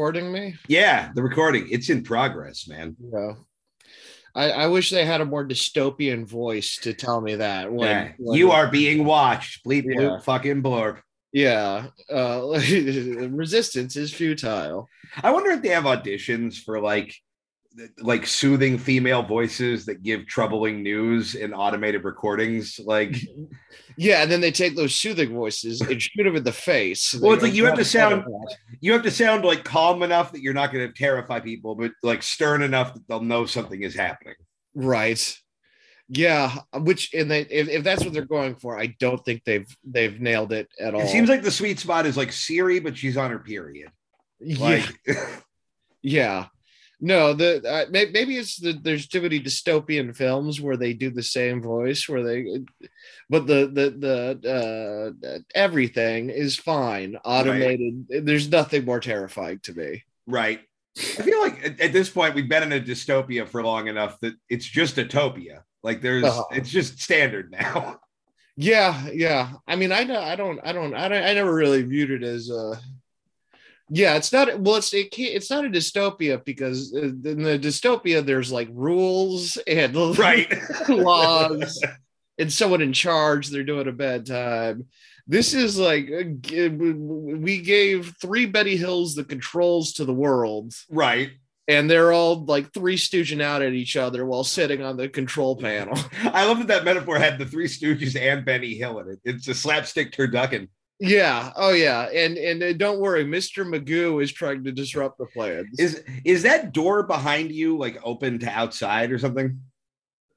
recording me? Yeah, the recording. It's in progress, man. Yeah. I, I wish they had a more dystopian voice to tell me that. When, yeah. when- you are being watched. Bleep, Yeah. bloop, fucking blurb. Yeah. Uh, resistance is futile. I wonder if they have auditions for like like soothing female voices that give troubling news in automated recordings. Like, Yeah, and then they take those soothing voices and shoot them in the face. Well, it's like you have to sound- you have to sound like calm enough that you're not going to terrify people, but like stern enough that they'll know something is happening. right. Yeah, which and they if, if that's what they're going for, I don't think they've they've nailed it at all. It seems like the sweet spot is like Siri, but she's on her period. yeah, Like, yeah. No, the uh, maybe it's the there's too many dystopian films where they do the same voice where they, but the the the uh, everything is fine automated. There's nothing more terrifying to me. right. I feel like at, at this point we've been in a dystopia for long enough that it's just utopia. Like there's, Uh-huh. it's just standard now. Yeah, yeah. I mean, I don't, I don't, I don't, I don't, I never really viewed it as a. Yeah, it's not. Well, it's it can't, it's not a dystopia because uh, in the dystopia there's like rules and Right. laws and someone in charge. They're doing a bad time. This is like we gave three Benny Hills the controls to the world, right. and they're all like three stooging out at each other while sitting on the control panel. I love that that metaphor had the Three Stooges and Benny Hill in it. It's a slapstick turducken. Yeah. Oh, yeah. And and uh, don't worry, Mr. Magoo is trying to disrupt the plans. Is is that door behind you like open to outside or something?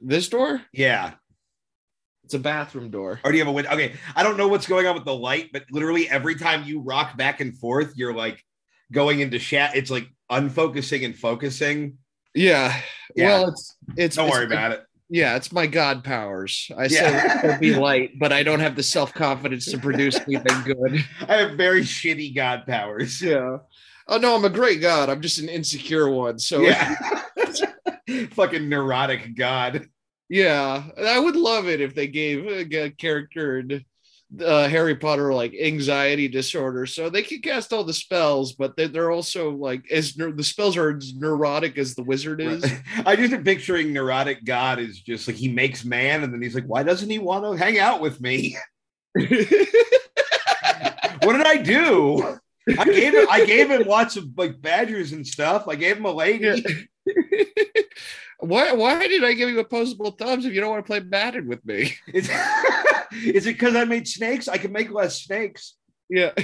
this door? Yeah. It's a bathroom door. Or do you have a window? Okay, I don't know what's going on with the light, but literally every time you rock back and forth, you're like going into shat. It's like unfocusing and focusing. Yeah. Yeah. Well, it's it's Don't it's worry about it. Yeah, it's my god powers. I Yeah. say it'll be light, but I don't have the self confidence to produce anything good. I have very shitty god powers. Yeah. Oh no, I'm a great god. I'm just an insecure one. So Yeah. Fucking neurotic god. Yeah, I would love it if they gave a, character in uh, Harry Potter like anxiety disorder, so they can cast all the spells, but they, they're also like as neur- the spells are as neurotic as the wizard is. I just am picturing neurotic God is just like he makes man, and then he's like, why doesn't he want to hang out with me? what did I do? I gave him I gave him lots of like badgers and stuff. I gave him a lady. why? Why did I give you opposable thumbs if you don't want to play Madden with me? Is, is it because I made snakes? I can make less snakes. Yeah,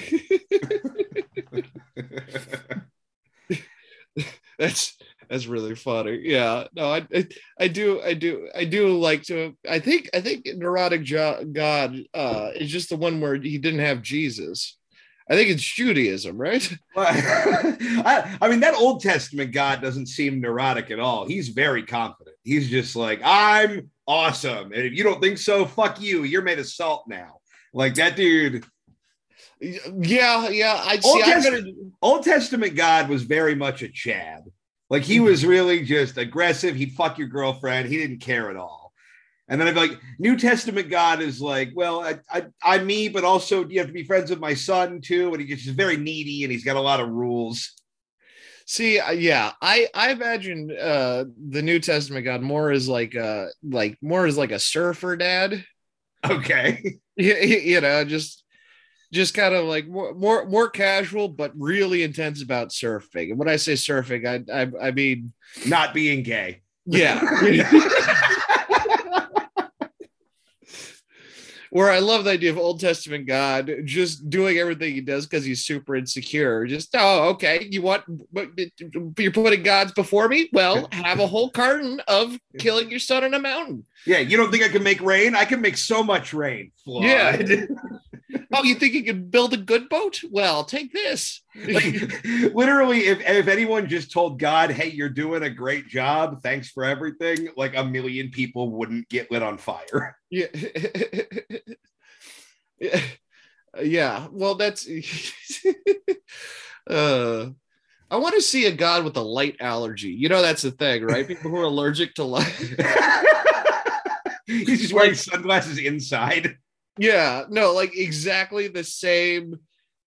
that's that's really funny. Yeah, no, I, I I do I do I do like to. I think I think neurotic jo- God uh, is just the one where he didn't have Jesus. I think it's Judaism, right? I, I mean, that Old Testament God doesn't seem neurotic at all. He's very confident. He's just like, I'm awesome. And if you don't think so, fuck you. You're made of salt now. Like that dude. Yeah, yeah. I Old, see. Testament, gonna, Old Testament God was very much a Chad. Like he hmm. was really just aggressive. He'd fuck your girlfriend. He didn't care at all. And then I'd be like, New Testament God is like, well, I, I, I'm me, but also you have to be friends with my son too. And he's just very needy and he's got a lot of rules. see. uh, Yeah, I I imagine uh, the New Testament God more is like a like more is like a surfer dad. Okay. you, you know just just kind of like more, more more casual but really intense about surfing and when i say surfing i i, I mean Not being gay. yeah where i love the idea of old testament god just doing everything he does because he's super insecure just oh okay you want but you're putting gods before me well have a whole carton of killing your son on a mountain Yeah, you don't think I can make rain? I can make so much rain. Flood. Yeah. oh you think you can build a good boat well take this like, literally, if, if anyone just told God, hey, you're doing a great job, thanks for everything, like a million people wouldn't get lit on fire. Yeah. yeah. Yeah. Well, that's uh I want to see a god with a light allergy. You know that's the thing, right? People who are allergic to light. He's just wearing sunglasses inside. Yeah, no, like exactly the same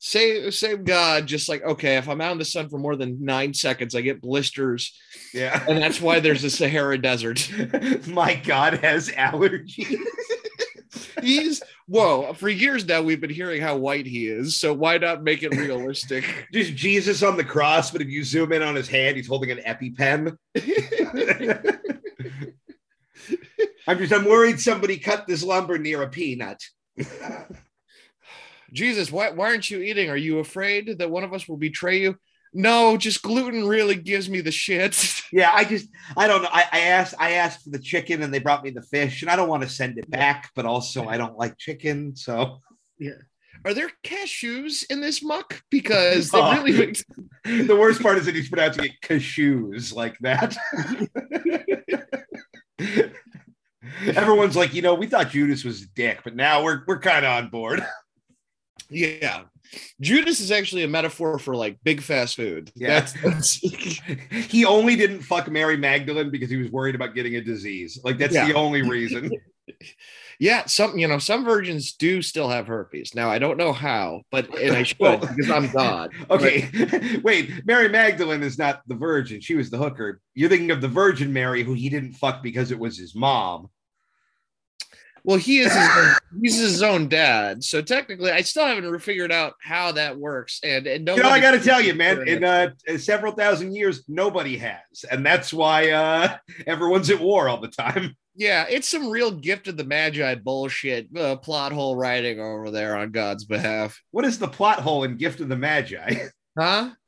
Same same God, just like okay, if I'm out in the sun for more than nine seconds, I get blisters, Yeah. and that's why there's a Sahara Desert. My God has allergies. He's whoa. For years now, we've been hearing how white he is. So why not make it realistic? Just Jesus on the cross, but if you zoom in on his hand, he's holding an EpiPen. I'm just, I'm worried somebody cut this lumber near a peanut. Jesus, why why aren't you eating? Are you afraid that one of us will betray you? No, just gluten really gives me the shits. Yeah, I just, I don't know. I, I asked, I asked for the chicken, and they brought me the fish, and I don't want to send it back, but also I don't like chicken, so yeah. Are there cashews in this muck? Because they Oh. really makes the worst part is that he's pronouncing it cashews like that. Everyone's like, you know, we thought Judas was a dick, but now we're we're kind of on board. yeah. Judas is actually a metaphor for like big fast food. Yeah. That's, that's he only didn't fuck Mary Magdalene because he was worried about getting a disease. Like that's the only reason. yeah, some you know, some virgins do still have herpes. Now I don't know how, but and I should Well- because I'm God. Okay, wait. Mary Magdalene is not the virgin; she was the hooker. You're thinking of the Virgin Mary, who he didn't fuck because it was his mom. Well, he is his own, he's his own dad, so technically, I still haven't figured out how that works. And and no You know, I got to tell you, man. In uh, several thousand years, nobody has, and that's why uh, everyone's at war all the time. yeah, it's some real gift of the magi bullshit, uh, plot hole writing over there on God's behalf, What is the plot hole in Gift of the Magi? huh?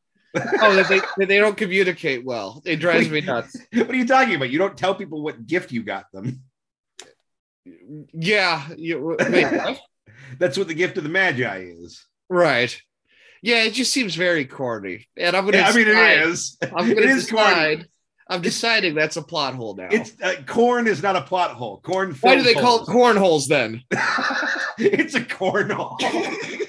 Oh, they, they don't communicate well. It drives me nuts. what are you talking about? You don't tell people what gift you got them. Yeah, you, wait. That's what the Gift of the Magi is. right. Yeah, it just seems very corny, and I'm gonna. Yeah, I mean, it is. I'm gonna is corny. I'm deciding that's a plot hole now. It's uh, corn is not a plot hole. Corn. Why do they fills call it holes. cornholes then? it's a corn hole.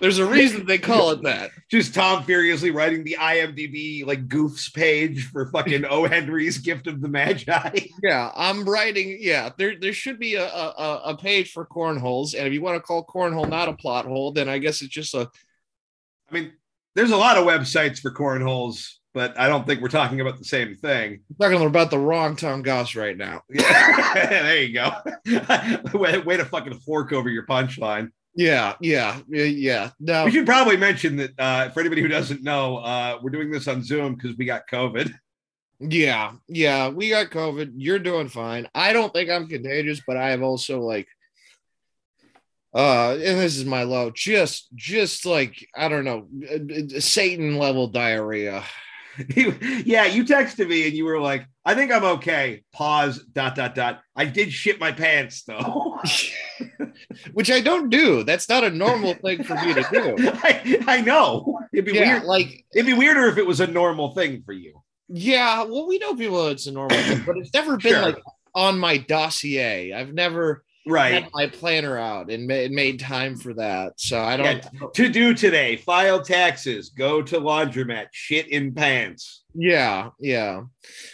There's a reason they call it that. Just Tom furiously writing the IMDb like goofs page for fucking O. Henry's Gift of the Magi. Yeah, I'm writing. Yeah, there there should be a, a a- page for cornholes, and if you want to call cornhole not a plot hole, then I guess it's just a I mean, there's a lot of websites for cornholes, but I don't think we're talking about the same thing. talking about the wrong Tom Goss right now. Yeah, there you go. way, way to fucking fork over your punchline. Yeah, yeah, yeah. No, We should probably mention that uh, for anybody who doesn't know, uh, we're doing this on Zoom because we got COVID. yeah, yeah. We got COVID. You're doing fine. I don't think I'm contagious, but I have also like, uh, and this is my low. Just, just like I don't know, uh, Satan level diarrhea. yeah, you texted me and you were like, I think I'm okay. Pause, dot, dot, dot. I did shit my pants though. Oh. Which I don't do. That's not a normal thing for me to do. I, I know. It'd be Yeah, weird. like It'd be weirder if it was a normal thing for you. Yeah, well, we know people it's a normal thing, but it's never been Sure. like on my dossier. I've never Right. my planner out and ma- made time for that. So I don't. To do today, file taxes, go to laundromat, shit in pants. Yeah, yeah.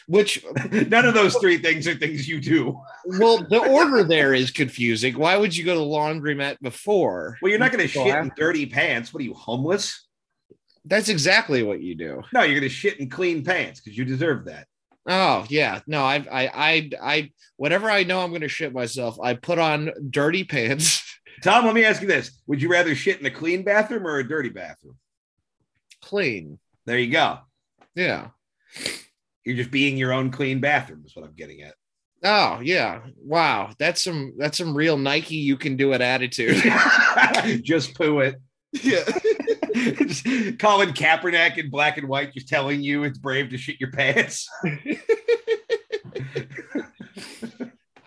Which, None of those three things are things you do. well, the order there is confusing. Why would you go to laundromat before? Well, you're not going to shit I- in dirty pants. What are you, homeless? That's exactly what you do. No, you're going to shit in clean pants because you deserve that. Oh yeah, no, I, I, I, I, whatever I know I'm going to shit myself, I put on dirty pants. Tom, let me ask you this: Would you rather shit in a clean bathroom or a dirty bathroom? Clean. There you go. Yeah. You're just being your own clean bathroom. Is what I'm getting at. Oh yeah. Wow. That's some that's some real Nike you can do it attitude. just poo it. yeah. Colin Kaepernick in black and white, just telling you it's brave to shit your pants.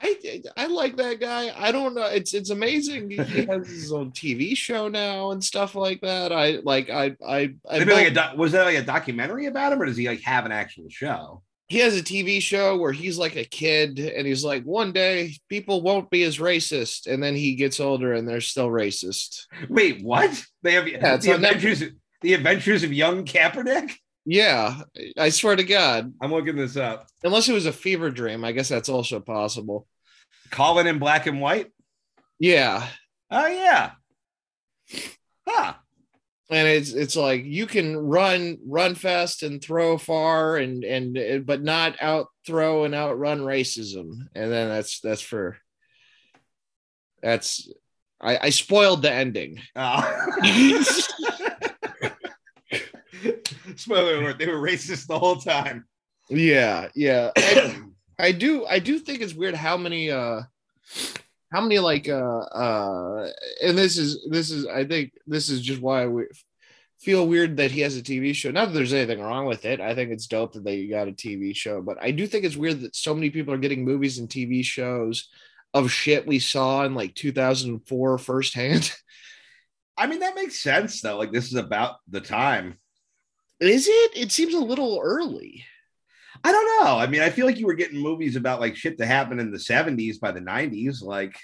I I like that guy. I don't know. It's it's amazing. He has his own TV show now and stuff like that. I like I I, I Maybe like a doc- was that like a documentary about him, or does he like have an actual show? He has a TV show where he's like a kid and he's like one day people won't be as racist and then he gets older and they're still racist. Wait, what? They have Yeah, the adventures. The Adventures of Young Kaepernick. Yeah, I swear to God. I'm looking this up. Unless it was a fever dream, I guess that's also possible. Colin in black and white. Yeah. Oh yeah, Huh. And it's it's like you can run run fast and throw far and and but not out throw and outrun racism and then that's that's for that's i i spoiled the ending Oh. Spoiler alert, they were racist the whole time. yeah yeah And i do i do think it's weird how many uh how many like uh uh and this is this is i think this is just why we feel weird that he has a tv show. Not that there's anything wrong with it. I think it's dope that they got a tv show but i do think it's weird that so many people are getting movies and tv shows of shit we saw in like 2004 firsthand. I mean, that makes sense though. Like this is about the time. is it? It seems a little early I don't know. I mean, I feel like you were getting movies about like shit that happened in the 70s by the 90s. Like,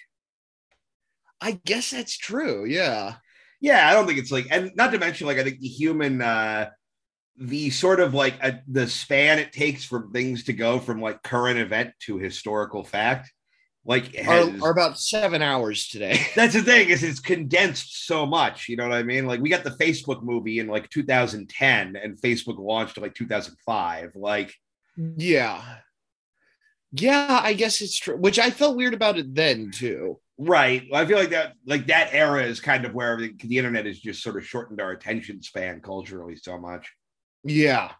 i guess that's true yeah yeah, I don't think it's like, and not to mention, like, I think the human, uh, the sort of like a, the span it takes for things to go from like current event to historical fact, like, has, are, are about seven hours today that's the thing is it's condensed so much. You know what I mean? Like, we got the Facebook movie in like 2010, and Facebook launched in like 2005. Like, Yeah. Yeah, I guess it's true. Which I felt weird about it then too. Right. I feel like that like that era is kind of where the, the internet has just sort of shortened our attention span culturally so much. Yeah.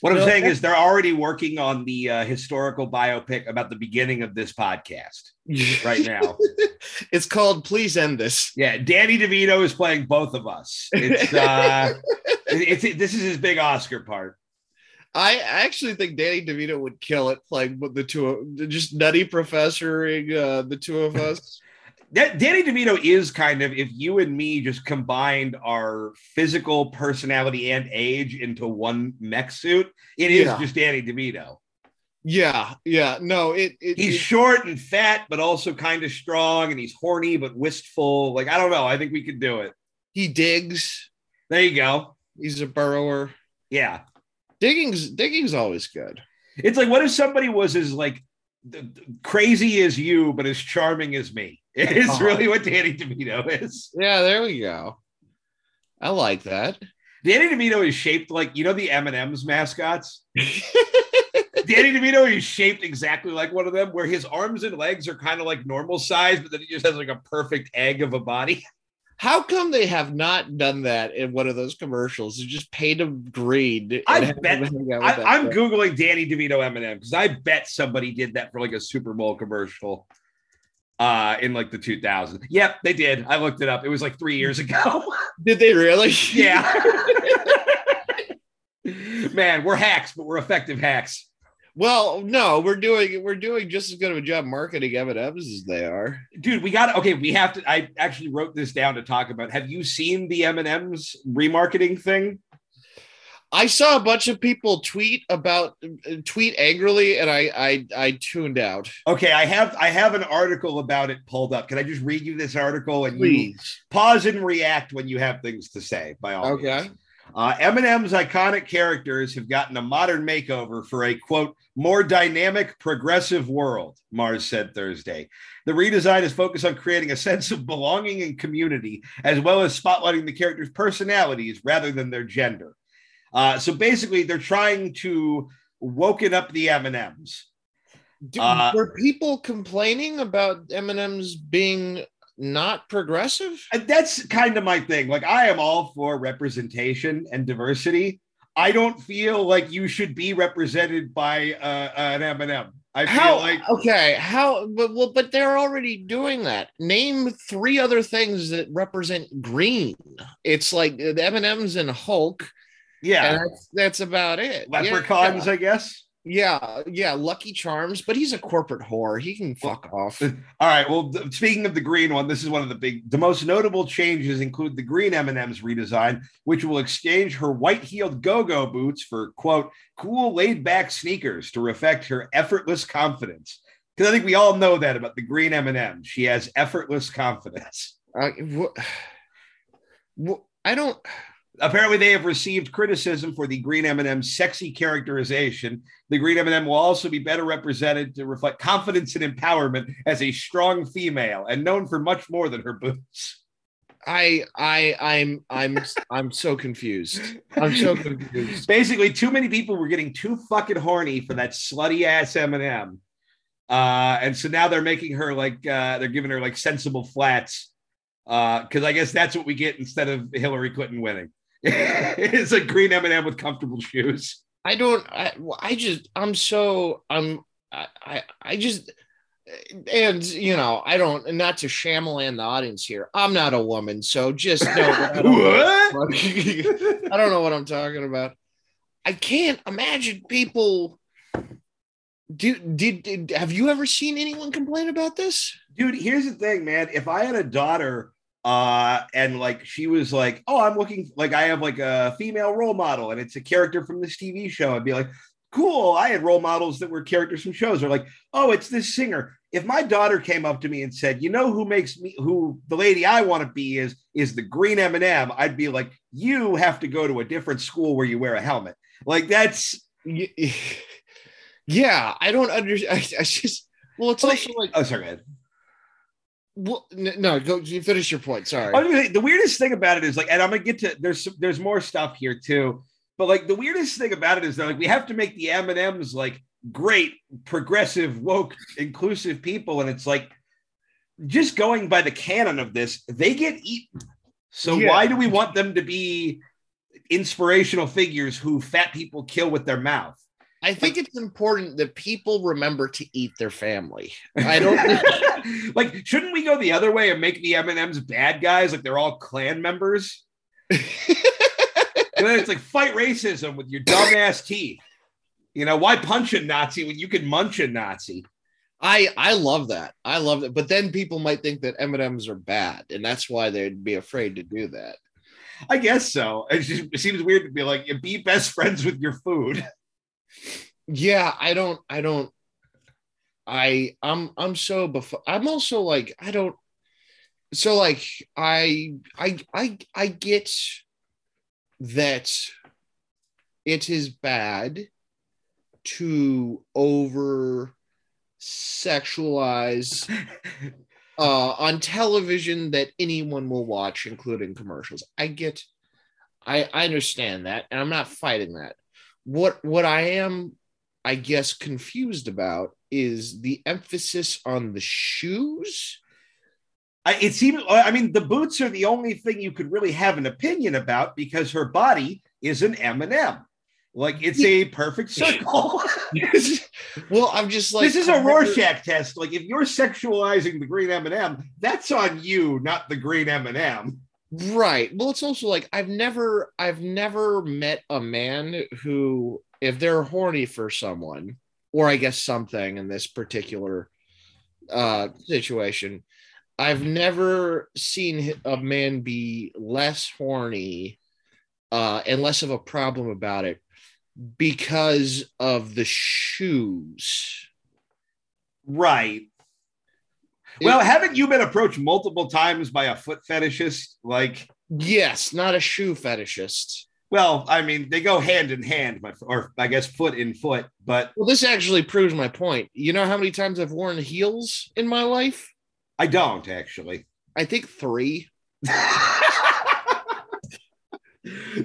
What I'm No, saying is they're already working on the uh, historical biopic about the beginning of this podcast right now. it's called Please End This. yeah, Danny DeVito is playing both of us. It's uh it's, this is his big Oscar part. I actually think Danny DeVito would kill it playing with the two of just nutty professoring uh, the two of us. That Danny DeVito is kind of if you and me just combined our physical personality and age into one mech suit, it is Yeah. just Danny DeVito. yeah, yeah. No, it, it He's it- short and fat, but also kind of strong, and he's horny but wistful. Like I don't know. I think we could do it. he digs. There you go. He's a burrower. Yeah, Digging's digging's always good. it's like what if somebody was as like crazy as you, but as charming as me? It's Uh-huh. really what Danny DeVito is. Yeah, there we go. I like that. Danny DeVito is shaped like you know the M and M's mascots. Danny DeVito is shaped exactly like one of them, where his arms and legs are kind of like normal size, but then he just has like a perfect egg of a body. How come they have not done that in one of those commercials? They just paint them green. I bet- them hang out with I, stuff. googling Danny DeVito M&M because I bet somebody did that for like a Super Bowl commercial uh in like the 2000s. Yep, they did. I looked it up. It was like three years ago. Did they really? yeah. Man, we're hacks, but we're effective hacks. Well, no, we're doing we're doing just as good of a job marketing M&Ms as they are. Dude, we got okay. We have to. I actually wrote this down to talk about. Have you seen the M and M's remarketing thing? I saw a bunch of people tweet about tweet angrily, and I I I tuned out. Okay, I have I have an article about it pulled up. Can I just read you this article and you Please. pause and react when you have things to say? By all means. Uh, M&M's iconic characters have gotten a modern makeover for a quote more dynamic, progressive world. Mars said Thursday. The redesign is focused on creating a sense of belonging and community, as well as spotlighting the characters' personalities rather than their gender. Uh, so basically, they're trying to woken up the M&Ms. Do- Uh, were people complaining about M&Ms being not progressive? And that's kind of my thing. Like, I am all for representation and diversity. I don't feel like you should be represented by uh, an M&M. I feel How? like okay. How? But well, but they're already doing that. Name three other things that represent green. It's like the M and M's and Hulk, yeah, and that's, that's about it. Yeah, I guess. Yeah, yeah, Lucky Charms, but he's a corporate whore. He can fuck off. All right. Well, th- speaking of the green one, this is one of the big, the most notable changes include the green M&M's redesign, which will exchange her white-heeled go-go boots for quote cool laid-back sneakers to reflect her effortless confidence. Because I think we all know that about the green M&M. She has effortless confidence. I, wh- wh- I don't. Apparently, they have received criticism for the green M&M's sexy characterization. The green M&M will also be better represented to reflect confidence and empowerment as a strong female and known for much more than her boots. I I I'm I'm I'm so confused. I'm so confused. Basically, too many people were getting too fucking horny for that slutty ass M&M. Uh, and so now they're making her like uh, they're giving her like sensible flats. Uh, because I guess that's what we get instead of Hillary Clinton winning. it's a green M&M with comfortable shoes. I don't I I just I'm so I'm I I, I just and you know, I don't not to Shyamalan the audience here. I'm not a woman, so just know I don't, what? I don't know what I'm talking about. I can't imagine people. Do did, did have you ever seen anyone complain about this? Dude, here's the thing, man. If I had a daughter uh and like she was like oh i'm looking like i have like a female role model and it's a character from this tv show i'd be like cool i had role models that were characters from shows or like oh it's this singer if my daughter came up to me and said you know who makes me who the lady i want to be is is the green m&m i'd be like you have to go to a different school where you wear a helmet like that's Yeah, I don't understand. I, I just well, it's Well, also like oh sorry go ahead. Well, no, go you finish your point. Sorry. I was gonna say, the weirdest thing about it is like, and I'm gonna get to there's there's more stuff here too, but like the weirdest thing about it is that like we have to make the M and M's like great, progressive, woke, inclusive people, and it's like just going by the canon of this, they get eaten. So Yeah. why do we want them to be inspirational figures who fat people kill with their mouth? I think it's important that people remember to eat their family. I don't. like, shouldn't we go the other way and make the M and M's bad guys? Like they're all Klan members. And then it's like fight racism with your dumbass teeth. You know, why punch a Nazi when you can munch a Nazi? I I love that. I love that. But then people might think that M and M's are bad, and that's why they'd be afraid to do that. I guess so. It, just, it seems weird to be like, you be best friends with your food. Yeah, I don't. I don't. I I'm I'm so bef- I'm also like I don't. So like I I I I get that it is bad to over sexualize uh, on television that anyone will watch, including commercials. I get, I, I understand that, and I'm not fighting that. What what I am, I guess, confused about is the emphasis on the shoes. I, it seems, I mean, the boots are the only thing you could really have an opinion about because her body is an M&M. Like it's a perfect circle. well, I'm just like this is a Rorschach test. Like if you're sexualizing the green M&M, that's on you, not the green M&M. Right. Well, it's also like I've never I've never met a man who if they're horny for someone or I guess something in this particular uh situation, I've never seen a man be less horny uh and less of a problem about it because of the shoes. Right. It- Well, haven't you been approached multiple times by a foot fetishist? Like, Yes, not a shoe fetishist. well, I mean, they go hand in hand, my, or I guess foot in foot. But Well, this actually proves my point. You know how many times I've worn heels in my life? I don't actually. I think three.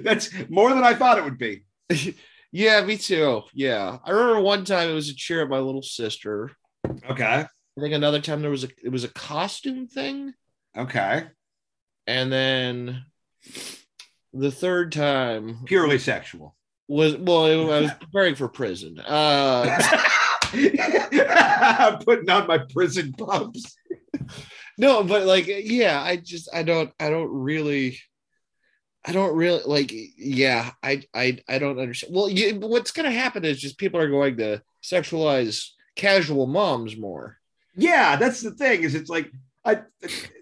That's more than I thought it would be. Yeah, me too. Yeah, I remember one time it was a cheer at my little sister. Okay. I think another time there was a it was a costume thing, Okay. and then the third time Purely sexual. was well, it- I was preparing for prison. Uh, I'm putting on my prison pumps. no, but like, yeah, I just I don't I don't really. I don't really like. Yeah, I I I don't understand. Well, you, what's going to happen is just people are going to sexualize casual moms more. Yeah, that's the thing. Is it's like I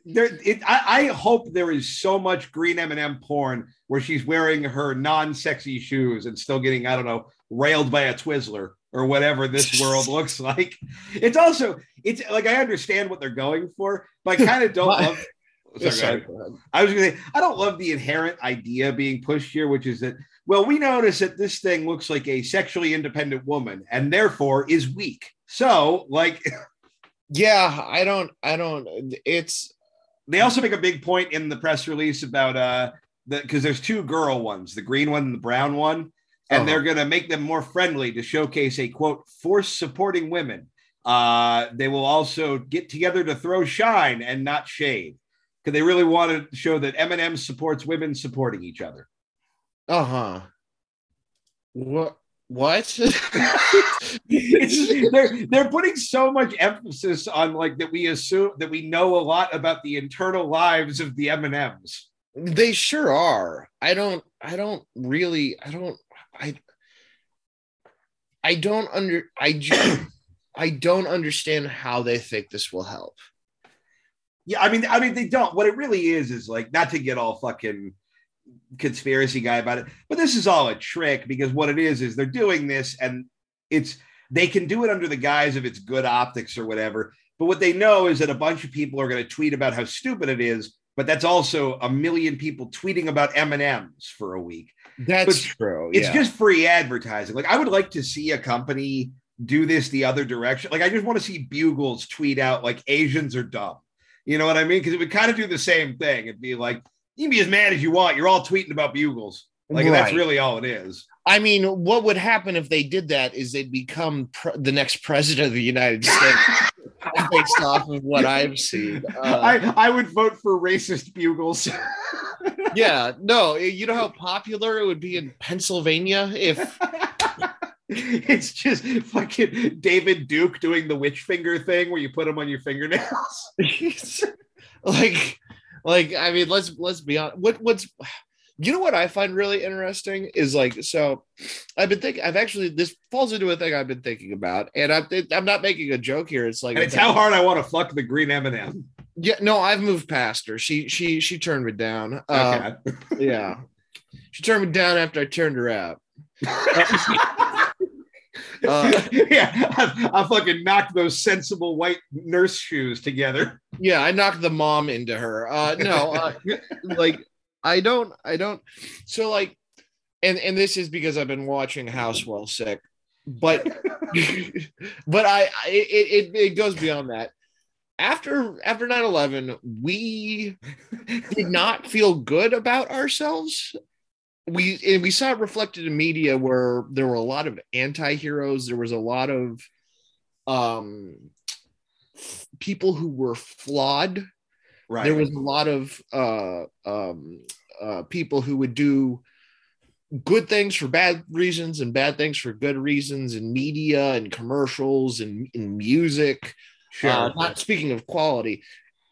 there. It, I, I hope there is so much green M and m porn where she's wearing her non-sexy shoes and still getting I don't know railed by a Twizzler or whatever this world looks like. It's also it's like I understand what they're going for, but I kind of don't love. Sorry, Sorry, ahead. go ahead. I was going to say, I don't love the inherent idea being pushed here, which is that, well, we notice that this thing looks like a sexually independent woman and therefore is weak. So, like, Yeah, I don't. I don't. It's. They also make a big point in the press release about uh the because there's two girl ones, the green one and the brown one, and Uh-huh. they're gonna make them more friendly to showcase a quote force supporting women. Uh, they will also get together to throw shine and not shade because they really want to show that M&M supports women supporting each other. Uh-huh. What what? They're they're putting so much emphasis on like that we assume that we know a lot about the internal lives of the M and M's. they sure are. I don't I don't really I don't I I don't under I ju- I don't understand how they think this will help. Yeah, I mean, I mean, they don't. What it really is is like not to get all fucking conspiracy guy about it, but this is all a trick because what it is is they're doing this and it's they can do it under the guise of it's good optics or whatever. But what they know is that a bunch of people are going to tweet about how stupid it is, but that's also a million people tweeting about M and M's for a week. That's But true. It's yeah. just free advertising. Like I would like to see a company do this the other direction. Like I just want to see Bugles tweet out like Asians are dumb. You know what I mean? Because it would kind of do the same thing. It'd be like you can be as mad as you want. You're all tweeting about Bugles. Like that's really all it is. I mean, what would happen if they did that is they'd become pre- the next president of the United States based off of what I've seen. Uh, I I would vote for racist Bugles. yeah, no, you know how popular it would be in Pennsylvania if it's just fucking David Duke doing the witch finger thing where you put them on your fingernails. like like I mean let's let's be honest what what's you know what I find really interesting is like so I've been thinking I've actually this falls into a thing I've been thinking about and I'm I'm not making a joke here it's like And it's how hard I want to fuck the green M&M. yeah no I've moved past her she she she turned me down uh, Okay. yeah she turned me down after I turned her out Uh, yeah, I, I fucking knocked those sensible white nurse shoes together. Yeah i knocked the mom into her. Uh no uh, like i don't i don't so like and and this is because i've been watching house while sick but but i I- it, it it goes beyond that. After after 9-11 we did not feel good about ourselves. We and we saw it reflected in media where there were a lot of anti-heroes. There was a lot of um people who were flawed Right. there was a lot of uh um uh people who would do good things for bad reasons and bad things for good reasons in media and commercials and in music sure. uh, not speaking of quality,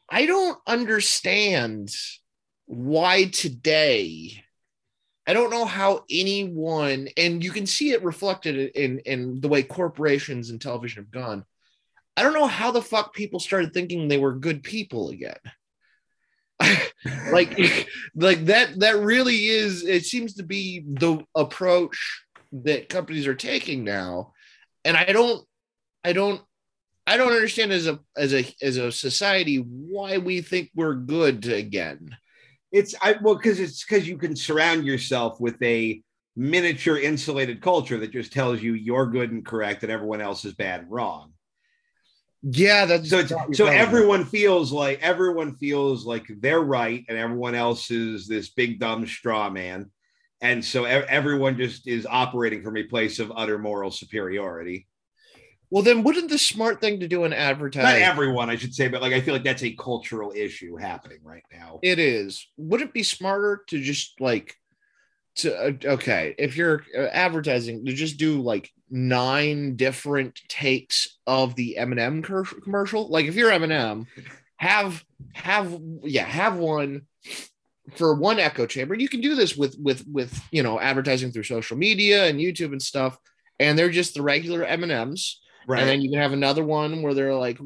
I don't understand why today. I don't know how anyone, and you can see it reflected in in the way corporations and television have gone. I don't know how the fuck people started thinking they were good people again. like, like that. That really is. It seems to be the approach that companies are taking now, and I don't. I don't I don't understand as a as a as a society why we think we're good again. It's I well because it's because you can surround yourself with a miniature insulated culture that just tells you you're good and correct and everyone else is bad and wrong. Yeah, that's So it's, so everyone feels like everyone feels like they're right and everyone else is this big dumb straw man. And so everyone just is operating from a place of utter moral superiority. well. Then wouldn't the smart thing to do in advertising? Not everyone, I should say, but like I feel like that's a cultural issue happening right now. it is. Would it be smarter to just like to uh, okay if you're uh, advertising to just do like nine different takes of the M&M cur- commercial? Like if you're M&M, have have yeah have one for one echo chamber you can do this with with with you know advertising through social media and youtube and stuff and they're just the regular m&ms Right. and then you can have another one where they're like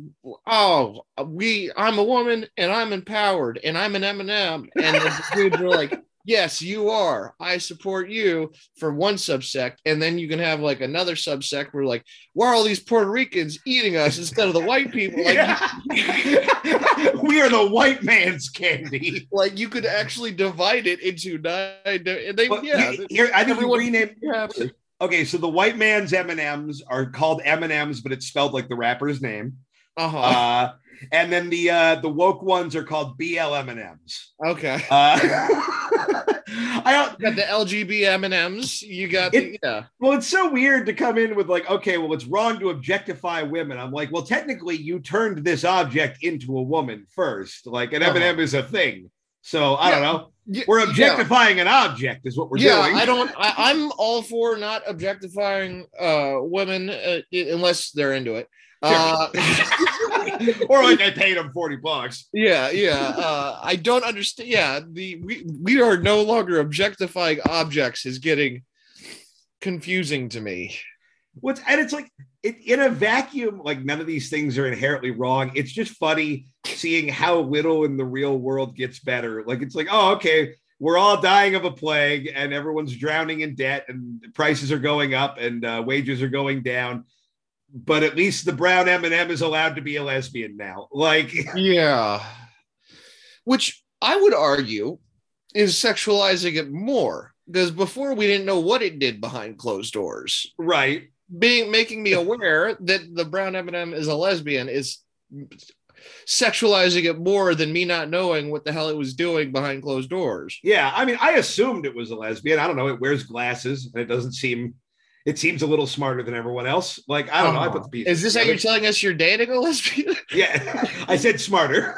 oh we i'm a woman and i'm empowered and i'm an m&m and the dudes are like yes you are i support you for one subsect and then you can have like another subsect where like why are all these puerto ricans eating us instead of the white people like we are the white man's candy. like you could actually divide it into nine and they But yeah here- here, I think everyone- we rename. yeah Okay, so the white man's M and M's are called M and M's, but it's spelled like the rapper's name. Uh-huh. Uh, and then the uh, the woke ones are called BL M&Ms. okay. Uh, I don't, You got the LGB M&Ms. You got the, yeah. well, it's so weird to come in with like, okay, well, it's wrong to objectify women. I'm like, well, technically, you turned this object into a woman first. Like an Uh-huh. M&M is a thing. So I don't know. We're yeah. objectifying an object, is what we're yeah, doing. I don't. I, I'm all for not objectifying uh, women uh, unless they're into it. Uh, or like I paid him 40 bucks. yeah, yeah. Uh, I don't understand. Yeah, the we we are no longer objectifying objects is getting confusing to me. What's and it's like it, in a vacuum, like none of these things are inherently wrong. It's just funny seeing how little in the real world gets better. Like it's like, oh, okay, we're all dying of a plague, and everyone's drowning in debt, and prices are going up, and uh, wages are going down. But at least the brown M and m is allowed to be a lesbian now. Like, Yeah, which I would argue is sexualizing it more because before we didn't know what it did behind closed doors. right? being making me aware that the brown M&M is a lesbian is sexualizing it more than me not knowing what the hell it was doing behind closed doors. Yeah, I mean, I assumed it was a lesbian. I don't know. It wears glasses, and it doesn't seem. It seems a little smarter than everyone else. Like I don't know. I put the pieces. Is this how you're telling us you're dating a lesbian? Yeah, I said smarter.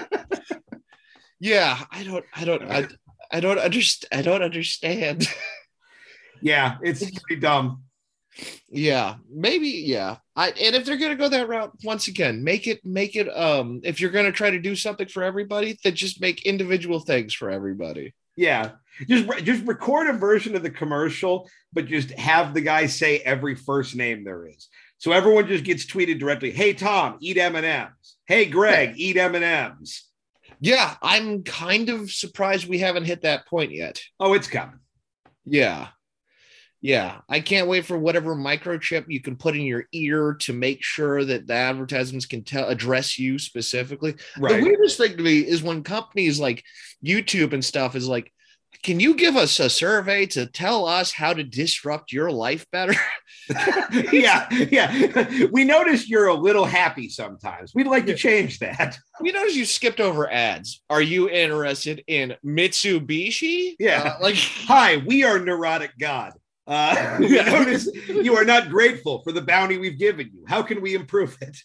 yeah, I don't, I don't, I, I don't understand. I don't understand. yeah, it's pretty dumb. yeah, maybe. Yeah, I and if they're gonna go that route, once again, make it, make it. Um, if you're gonna try to do something for everybody, then just make individual things for everybody. Yeah, just just record a version of the commercial, but just have the guy say every first name there is, so everyone just gets tweeted directly. Hey Tom, eat M and M's. Hey Greg, eat M and M's. Yeah, I'm kind of surprised we haven't hit that point yet. Oh, it's coming. Yeah. Yeah. I can't wait for whatever microchip you can put in your ear to make sure that the advertisements can tell address you specifically. The weirdest thing to me is when companies like YouTube and stuff is like, can you give us a survey to tell us how to disrupt your life better? yeah, yeah. We notice you're a little happy sometimes. We'd like to change that. we notice you skipped over ads. Are you interested in Mitsubishi? Yeah. Uh, like Hi, we are neurotic God. Uh, we notice you are not grateful for the bounty we've given you. How can we improve it?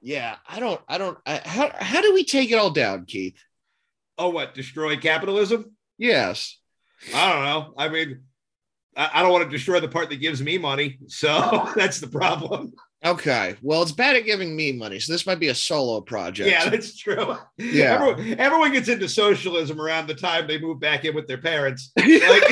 Yeah, I don't, I don't, I, how, how do we take it all down, Keith? Oh, what? Destroy capitalism? Yes. I don't know. I mean, I, don't want to destroy the part that gives me money. So that's the problem. Okay. Well, it's bad at giving me money, so this might be a solo project. Yeah, that's true. Yeah. Everyone, everyone gets into socialism around the time they move back in with their parents. Like,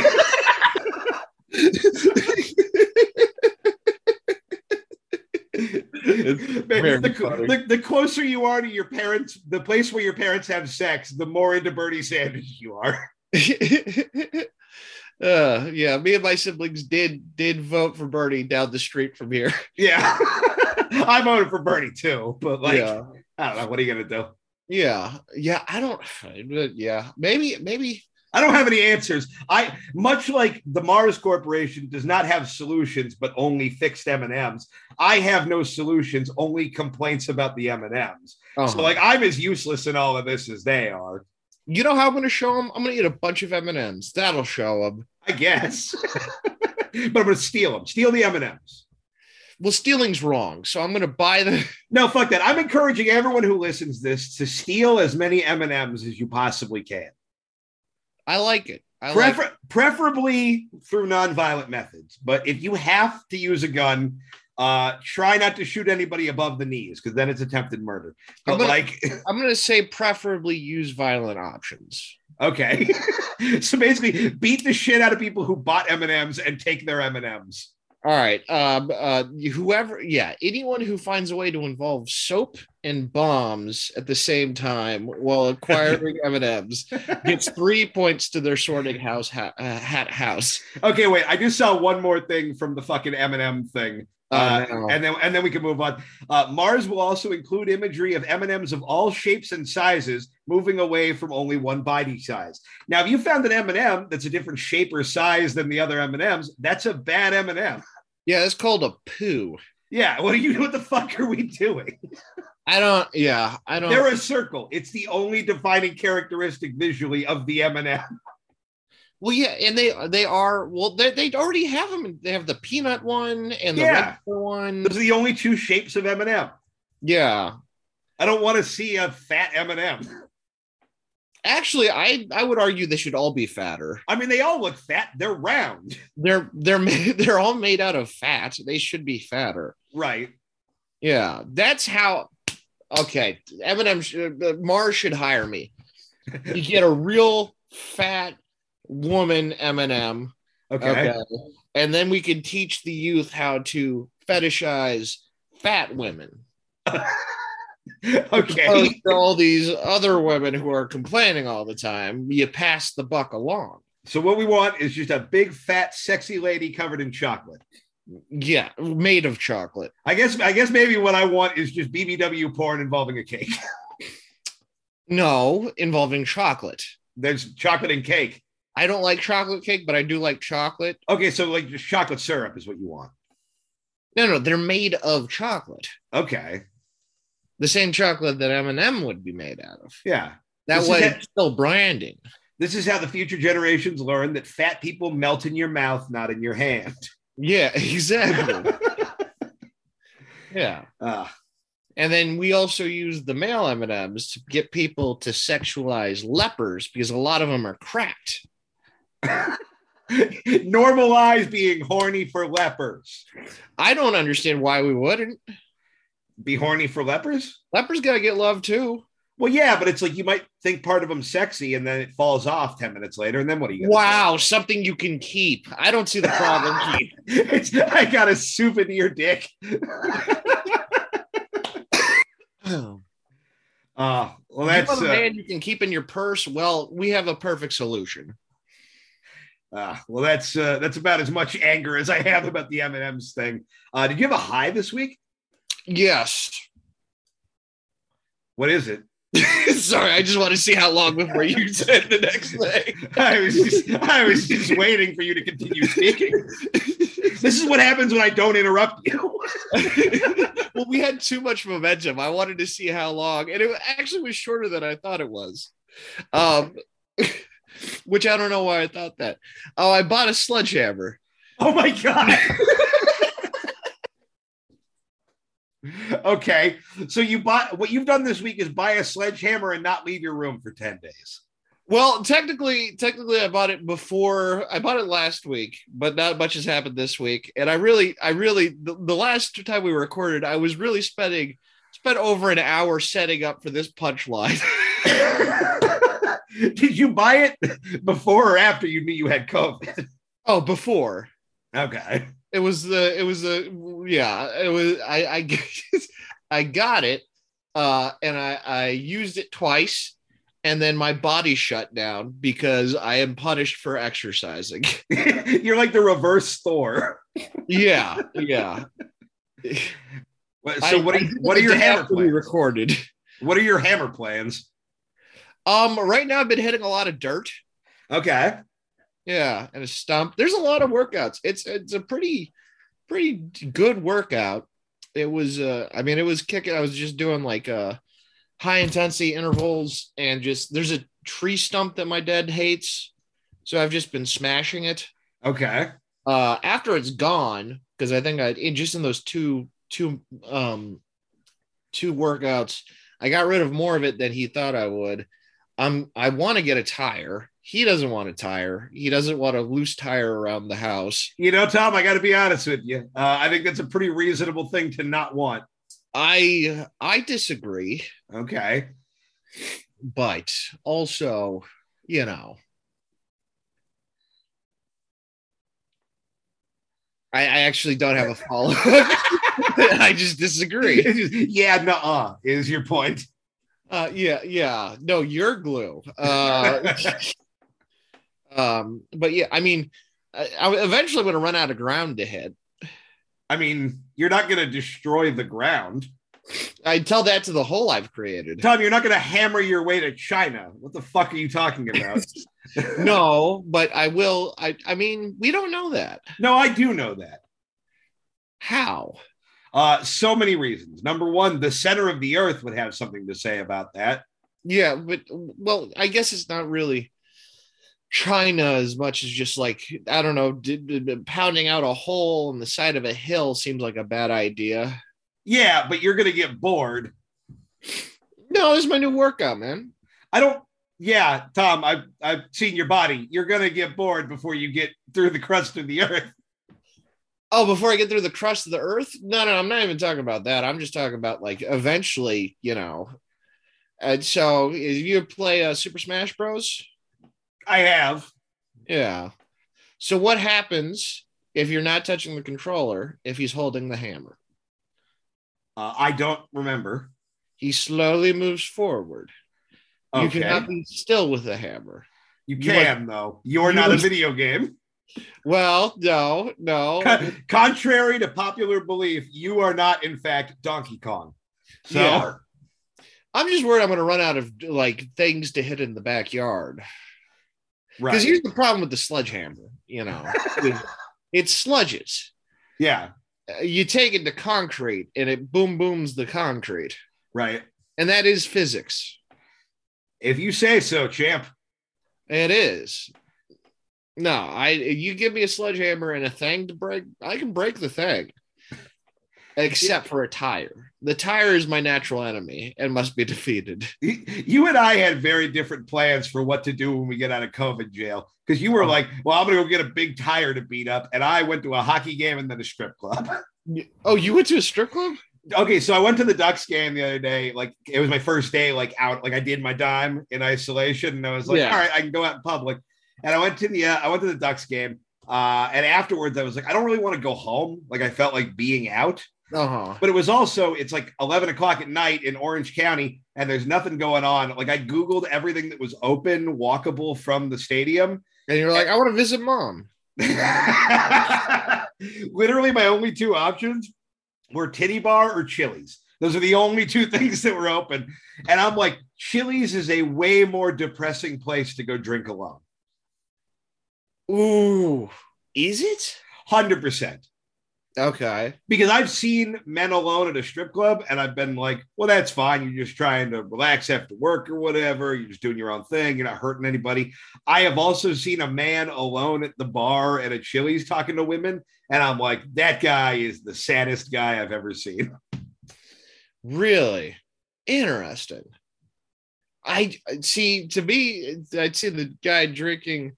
the, the, the closer you are to your parents, the place where your parents have sex, the more into Bernie Sanders you are. uh, yeah, me and my siblings did did vote for Bernie down the street from here. Yeah. I voted for Bernie too, but like, yeah. I don't know. What are you to do? Yeah. Yeah. I don't yeah. Maybe, maybe I don't have any answers. I much like the Mars Corporation does not have solutions, but only fixed M and M's. I have no solutions, only complaints about the M and M's. So like I'm as useless in all of this as they are. You know how I'm gonna show them? I'm gonna eat a bunch of M&Ms. That'll show them. I guess. but I'm going to steal them. Steal the M and M's. Well, stealing's wrong, so I'm gonna buy the No, fuck that. I'm encouraging everyone who listens to this to steal as many M and M's as you possibly can. I like it. I like Prefer- preferably through nonviolent methods. But if you have to use a gun, uh, try not to shoot anybody above the knees because then it's attempted murder. But I'm gonna- like, I'm gonna say preferably use violent options. okay, so basically, beat the shit out of people who bought M and M's and take their M and M's. All right. Um, uh, whoever, yeah, anyone who finds a way to involve soap and bombs at the same time while acquiring M and M's gets three points to their sorting house ha- uh, hat house. Okay, wait. I just saw one more thing from the fucking M and M thing. Uh, Oh, no. and then and then we can move on. Uh, Mars will also include imagery of M and M's of all shapes and sizes, moving away from only one body size. Now, if you found an M and M that's a different shape or size than the other M and M's, that's a bad M and M. Yeah, it's called a poo. Yeah, what are you? What the fuck are we doing? I don't. Yeah, I don't. They're a circle. It's the only defining characteristic visually of the M&M. Well, yeah, and they they are. Well, they they already have them. They have the peanut one and the Yeah. regular one. Those are the only two shapes of M&M. Yeah, I don't want to see a fat M&M. actually, I I would argue they should all be fatter. I mean, they all look fat. They're round, They're they're made, they're all made out of fat. They should be fatter. right? Yeah, that's how. Okay, M&M, should- uh, Mars should hire me. You get a real fat woman M&M, Okay. okay, and then we can teach the youth how to fetishize fat women. okay. All these other women who are complaining all the time, you pass the buck along. So what we want is just a big, fat, sexy lady covered in chocolate. Yeah, made of chocolate. I guess. I guess maybe what I want is just BBW porn involving a cake. No, involving chocolate. There's chocolate and cake. I don't like chocolate cake, but I do like chocolate. Okay, so like just chocolate syrup is what you want. No, no, they're made of chocolate. Okay. The same chocolate that M&M would be made out of. Yeah. That This is way, it's still branding. This is how the future generations learn that fat people melt in your mouth, not in your hand. Yeah, exactly. yeah. Ah, And then we also use the male M&Ms to get people to sexualize lepers because a lot of them are cracked. normalize being horny for lepers. I don't understand why we wouldn't. Be horny for lepers? Lepers got to get love too. Well, yeah, but it's like you might think part of them sexy and then it falls off 10 minutes later. And then what do you Wow, something you can keep. I don't see the problem. It's, I got a souvenir dick. Oh. Uh, well, that's want a uh, man you can keep in your purse. Well, we have a perfect solution. Uh, well, that's uh, that's about as much anger as I have about the M and M's thing. Uh, did you have a high this week? Yes. What is it? Sorry, I just want to see how long before you said the next thing. I was just I was just waiting for you to continue speaking. This is what happens when I don't interrupt you. well, we had too much momentum. I wanted to see how long, and it actually was shorter than I thought it was. Um, which I don't know why I thought that. Oh, I bought a sledgehammer. Oh my god. okay, so you bought what you've done this week is buy a sledgehammer and not leave your room for 10 days. Well, technically, technically, I bought it before. I bought it last week, but not much has happened this week. And I really, I really, the, the last time we recorded, I was really spending spent over an hour setting up for this punchline. Did you buy it before or after you knew you had COVID? oh, before Okay. it was the, it was the, yeah, it was. I, I, I got it, uh, and I, I used it twice. And then my body shut down because I am punished for exercising. You're like the reverse Thor. yeah, yeah. So I- what are I what are your hammer plans? recorded? What are your hammer plans? Um, right now I've been hitting a lot of dirt. Okay. Yeah, and a stump. There's a lot of workouts. It's it's a pretty pretty good workout. It was uh I mean it was kicking. I was just doing like uh high intensity intervals and just there's a tree stump that my dad hates. So I've just been smashing it. Okay. uh after it's gone because i think i in just in those two two um two workouts i got rid of more of it than he thought i would um i want to get a tire he doesn't want a tire he doesn't want a loose tire around the house You know, Tom, I got to be honest with you. Uh, I think that's a pretty reasonable thing to not want. i i disagree Okay. but also you know I, I actually don't have a follow up. I just disagree. yeah, nuh-uh, is your point. Uh, yeah, yeah. No, you're glue. Uh, um, but yeah, I mean, I, I eventually going to run out of ground to hit. I mean, you're not going to destroy the ground. I tell that to the hole I've created. Tom, you're not going to hammer your way to China. What the fuck are you talking about? No, but I will. I, I mean, we don't know that. no, I do know that. How? Uh, so many reasons. Number one, the center of the earth would have something to say about that. Yeah, but well, I guess it's not really China as much as just like I don't know, did, did- pounding out a hole in the side of a hill seems like a bad idea. Yeah, but you're gonna get bored. No, this is my new workout, man. I don't. Yeah, Tom, I've I've seen your body. You're gonna get bored before you get through the crust of the earth. Oh, before I get through the crust of the earth? No, no, I'm not even talking about that. I'm just talking about like eventually, you know. And so, if you play uh, Super Smash Bros. I have. Yeah. So what happens if you're not touching the controller if he's holding the hammer? Uh, I don't remember. He slowly moves forward. You Okay. cannot be still with the hammer. You You can though. You're you not a video game. Well, no, no. Contrary to popular belief, you are not in fact Donkey Kong. So Yeah. I'm just worried I'm going to run out of like things to hit in the backyard. right. Because here's the problem with the sledgehammer. You know, it, it sludges. yeah, Uh, You take it to concrete, and it boom booms the concrete, right. and that is physics. If you say so, champ. It is. No, I you give me a sledgehammer and a thing to break, I can break the thing. Except for a tire. The tire is my natural enemy and must be defeated. You and I had very different plans for what to do when we get out of COVID jail. Because you were Oh. like, well, I'm going to go get a big tire to beat up. And I went to a hockey game and then a strip club. Oh, you went to a strip club? okay, so I went to the Ducks game the other day. Like, it was my first day, like, out. Like, I did my dime in isolation. And I was like, Yeah. all right, I can go out in public. And I went to the, uh, I went to the Ducks game. Uh, and afterwards, I was like, I don't really want to go home. Like, I felt like being out. Uh-huh. but it was also it's like 11 o'clock at night in orange county and there's nothing going on like i googled everything that was open walkable from the stadium And you're like, I want to visit mom. literally my only two options were titty bar or chili's those are the only two things that were open and i'm like chili's is a way more depressing place to go drink alone Ooh. Is it? 100% Okay. because I've seen men alone at a strip club, and I've been like, well, that's fine. You're just trying to relax after work or whatever. You're just doing your own thing. You're not hurting anybody. I have also seen a man alone at the bar at a Chili's talking to women, and I'm like, that guy is the saddest guy I've ever seen. Really interesting. I see. To me, I'd see the guy drinking,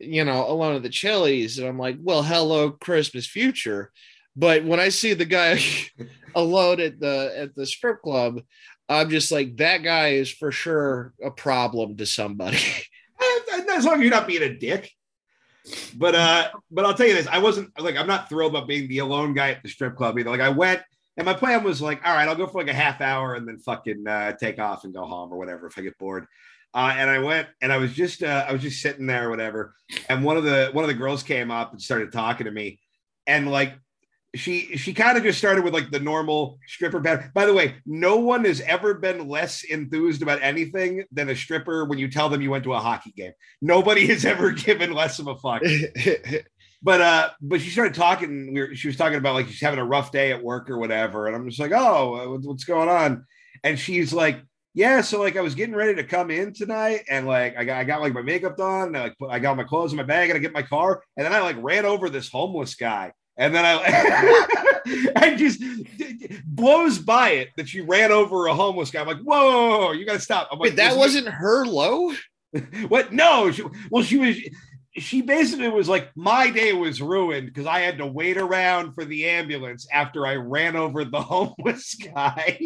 you know, alone at the Chili's, and I'm like, well, hello, Christmas future. But when I see the guy alone at the at the strip club, I'm just like, that guy is for sure a problem to somebody. as long as you're not being a dick. But uh, but I'll tell you this: I wasn't like I'm not thrilled about being the alone guy at the strip club either. Like I went, and my plan was like, all right, I'll go for like a half hour and then fucking uh, take off and go home or whatever if I get bored. Uh, and I went, and I was just uh, I was just sitting there or whatever. And one of the one of the girls came up and started talking to me, and like she she kind of just started with like the normal stripper pattern. By the way, no one has ever been less enthused about anything than a stripper when you tell them you went to a hockey game. Nobody has ever given less of a fuck. But uh, but she started talking. We were, she was talking about like she's having a rough day at work or whatever, and I'm just like, oh, what's going on? And she's like, yeah, so like I was getting ready to come in tonight, and like I got I got like my makeup done, and I, like put, I got my clothes in my bag, and I get my car, and then I like ran over this homeless guy, and then I and just blows by it that she ran over a homeless guy. I'm like, whoa, whoa, whoa, whoa, you got to stop. I'm like, Wait, that wasn't her low? what? No, she, well, she was. She basically was like, my day was ruined because I had to wait around for the ambulance after I ran over the homeless guy.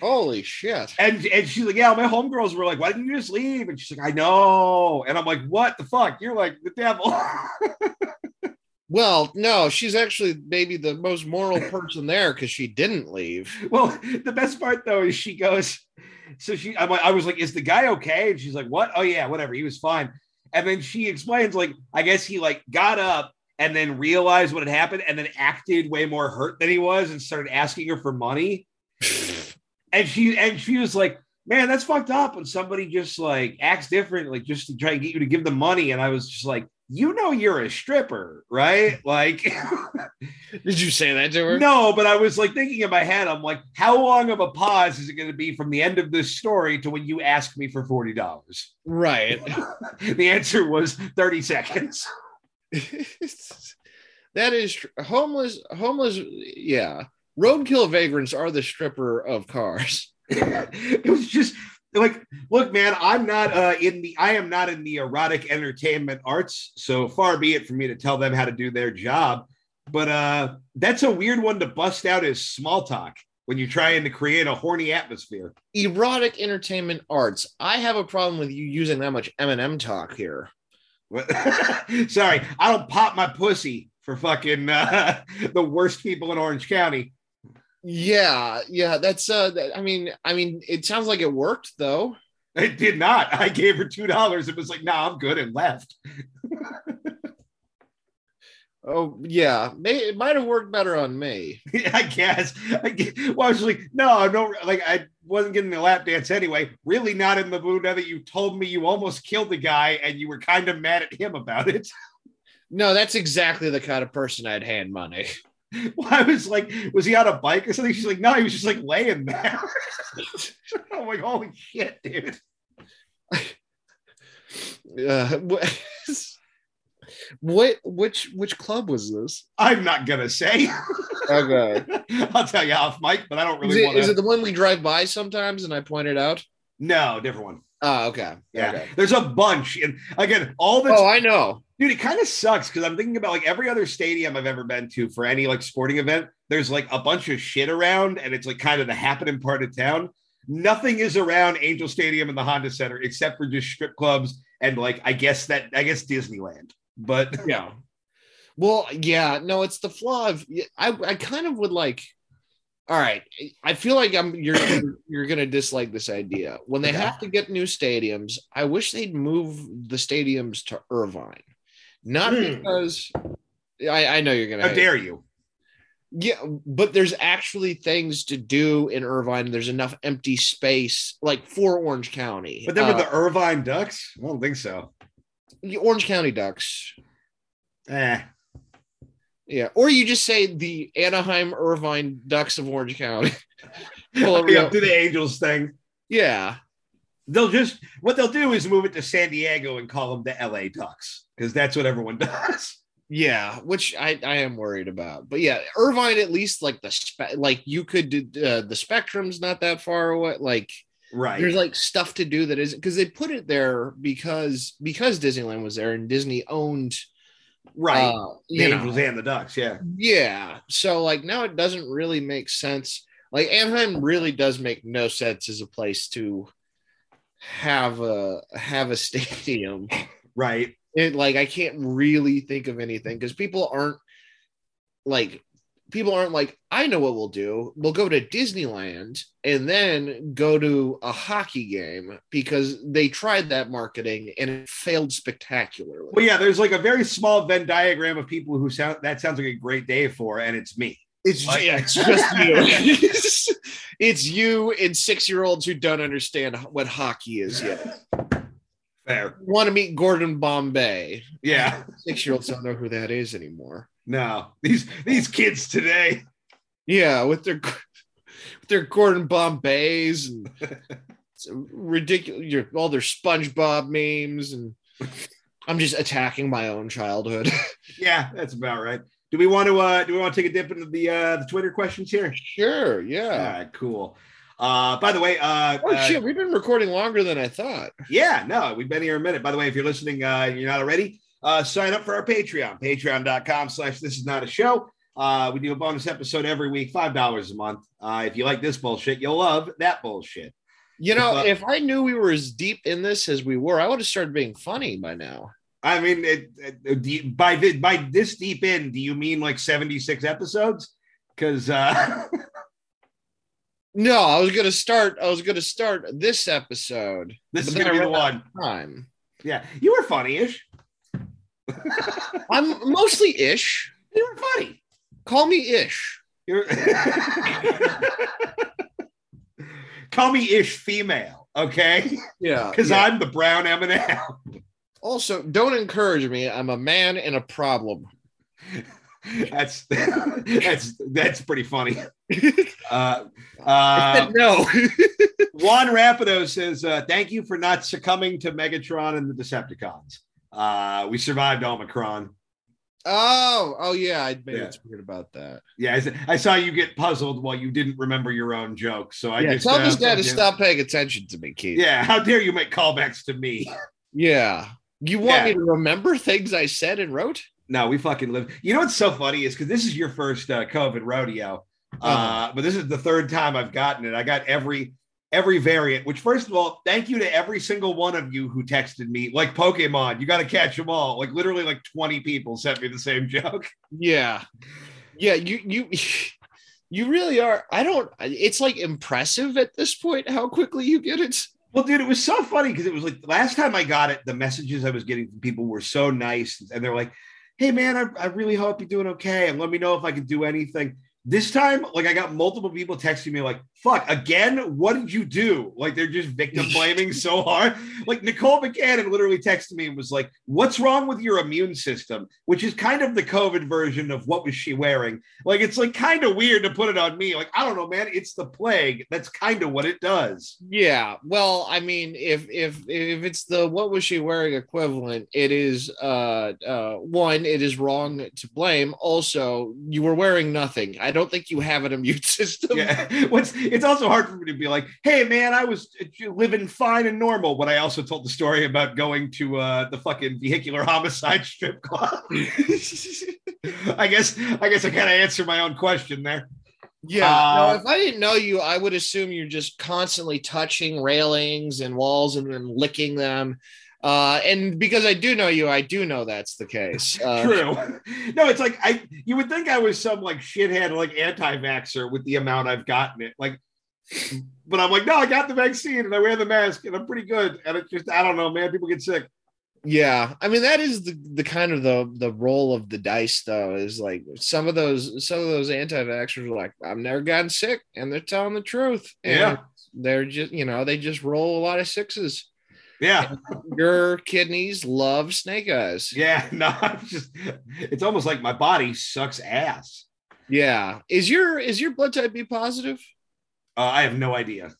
Holy shit. And and she's like, yeah, my homegirls were like, why didn't you just leave? And she's like, I know. And I'm like, what the fuck? You're like the devil. Well, no, she's actually maybe the most moral person there because she didn't leave. well, the best part though is she goes, so she, I'm like, I was like, is the guy okay? And she's like, what? Oh yeah, whatever. He was fine. And then she explains, like, I guess he like got up and then realized what had happened and then acted way more hurt than he was and started asking her for money. and she and she was like, man, that's fucked up. And somebody just like acts different, like just to try and get you to give them money. And I was just like, you know, you're a stripper, right? Like, Did you say that to her? No, but I was like thinking in my head, I'm like, how long of a pause is it going to be from the end of this story to when you ask me for forty dollars? Right. the answer was thirty seconds. that is tr- homeless. Homeless. Yeah. Roadkill vagrants are the stripper of cars. it was just like, look, man, I'm not uh, in the, I am not in the erotic entertainment arts. So far be it for me to tell them how to do their job. But uh, that's a weird one to bust out as small talk when you're trying to create a horny atmosphere. Erotic entertainment arts. I have a problem with you using that much Eminem talk here. Sorry, I don't pop my pussy for fucking uh, the worst people in Orange County. Yeah, yeah, that's uh that, I mean, I mean, it sounds like it worked though. It did not. I gave her two dollars. It was like, no, nah, I'm good, and left. oh yeah, May, it might have worked better on me. I guess. I guess. Well, I was like, no, no, like I wasn't getting the lap dance anyway. Really not in the mood now that you told me you almost killed the guy and you were kind of mad at him about it. No, that's exactly the kind of person I'd hand money. Well, I was like, was he on a bike or something? She's like, no, he was just like laying there. I'm like, holy shit, dude. Uh, what which which club was this? I'm not gonna say. Okay. I'll tell you off mic, but I don't really Is it, want to. is it the one we drive by sometimes and I point it out? No, different one. Oh, okay. Yeah, Okay. there's a bunch, and again, all the Oh, I know. Dude, it kind of sucks because I'm thinking about like every other stadium I've ever been to for any like sporting event. There's like a bunch of shit around, and it's like kind of the happening part of town. Nothing is around Angel Stadium and the Honda Center except for just strip clubs and like I guess that I guess Disneyland. But Yeah. Well, yeah, no, it's the flaw of I I kind of would like all right. I feel like I'm you're you're gonna dislike this idea. When they have to get new stadiums, I wish they'd move the stadiums to Irvine. Not Hmm. because I, I know you're gonna how dare you? Yeah, but there's actually things to do in Irvine. There's enough empty space, like for Orange County. But then with Uh, the Irvine Ducks, I don't think so. the Orange County Ducks. Eh. Yeah, or you just say the Anaheim Irvine Ducks of Orange County. Well, yeah, real- do the Angels thing. yeah, They'll just what they'll do is move it to San Diego and call them the LA Ducks because that's what everyone does. yeah, which I I am worried about. But yeah, Irvine at least like the spe- like you could do uh, the Spectrum's not that far away. Like Right. there's like stuff to do that is because they put it there because because Disneyland was there and Disney owned right. uh, the you know. And the Ducks. Yeah. Yeah. So like now it doesn't really make sense. Like Anaheim really does make no sense as a place to have a have a stadium. Right. It like I can't really think of anything because people aren't like people aren't like I know what we'll do. We'll go to Disneyland and then go to a hockey game because they tried that marketing and it failed spectacularly. Well, yeah, there's like a very small Venn diagram of people who sound that sounds like a great day for, and it's me. It's, Like- yeah, it's just you. it's you and six year olds who don't understand what hockey is yet. Fair. Want to meet Gordon Bombay. Yeah. Six year olds don't know who that is anymore. No. These these kids today. Yeah, with their with their Gordon Bombays and ridiculous. All their SpongeBob memes and I'm just attacking my own childhood. Yeah, that's about right. Do we want to uh do we want to take a dip into the uh the Twitter questions here? sure, yeah. All right, cool. Uh by the way, uh, Oh uh, shit, we've been recording longer than I thought. Yeah, no, we've been here a minute. By the way, if you're listening, uh, and you're not already, uh, sign up for our Patreon, patreon.com slash this is not a show. Uh, we do a bonus episode every week, five dollars a month. Uh, if you like this bullshit, you'll love that bullshit. You know, But- if I knew we were as deep in this as we were, I would have started being funny by now. I mean, it, it, do you- by thi- by this deep in, do you mean like 76 episodes? Because uh, No, I was gonna start. I was gonna start this episode. this is gonna be the one. Time. Yeah, you were funny-ish. I'm mostly ish. You were funny. Call me ish. You're Call me ish female, okay? Yeah. Because I'm the brown M&M. Also don't encourage me. I'm a man in a problem. that's that's that's pretty funny. Uh, uh, no. Juan Rapido says, uh, "Thank you for not succumbing to Megatron and the Decepticons. Uh, we survived Omicron. oh, oh yeah, I made Yeah. it weird about that. Yeah, I saw you get puzzled while you didn't remember your own joke. So I yeah, just tell uh, this guy to stop paying attention to me, Keith. Yeah, how dare you make callbacks to me? Yeah. You want Yeah. me to remember things I said and wrote? No, we fucking live. You know what's so funny is because this is your first uh, COVID rodeo, uh, Uh-huh. but this is the third time I've gotten it. I got every every variant. Which, first of all, thank you to every single one of you who texted me. Like Pokemon, you got to catch them all. Like literally, like twenty people sent me the same joke. Yeah. Yeah, you you you really are. I don't it's like impressive at this point how quickly you get it. Well, dude, it was so funny because it was like last time I got it, the messages I was getting from people were so nice, and they're like, "Hey, man, I, I really hope you're doing okay, and let me know if I can do anything." This time, like, I got multiple people texting me, like, "Fuck, again? What did you do?" Like, they're just victim blaming so hard. Like Nicole McCannon literally texted me and was like, "What's wrong with your immune system?" Which is kind of the COVID version of what was she wearing. Like, it's like kind of weird to put it on me. Like, I don't know, man. It's the plague. That's kind of what it does. Yeah. Well, I mean, if if if it's the what was she wearing equivalent, it is uh uh one, it is wrong to blame. Also, you were wearing nothing. I don't think you have an immune system. Yeah, what's it's also hard for me to be like, hey man, I was living fine and normal, but I also told the story about going to uh, the fucking vehicular homicide strip club. I guess I guess I gotta answer my own question there. Yeah. Uh, no, if I didn't know you, I would assume you're just constantly touching railings and walls and then licking them. Uh, and because I do know you, I do know that's the case. Uh, True. No, it's like I you would think I was some like shithead like anti-vaxer with the amount I've gotten it. Like but I'm like, no, I got the vaccine and I wear the mask and I'm pretty good. And it's just I don't know, man. People get sick. Yeah, I mean that is the the kind of the the roll of the dice though is like some of those some of those anti-vaxxers are like I've never gotten sick and they're telling the truth and Yeah. they're just you know they just roll a lot of sixes. Yeah. Your kidneys love snake eyes. Yeah. No, I'm just it's almost like my body sucks ass. Yeah, is your is your blood type B positive? Uh, I have no idea.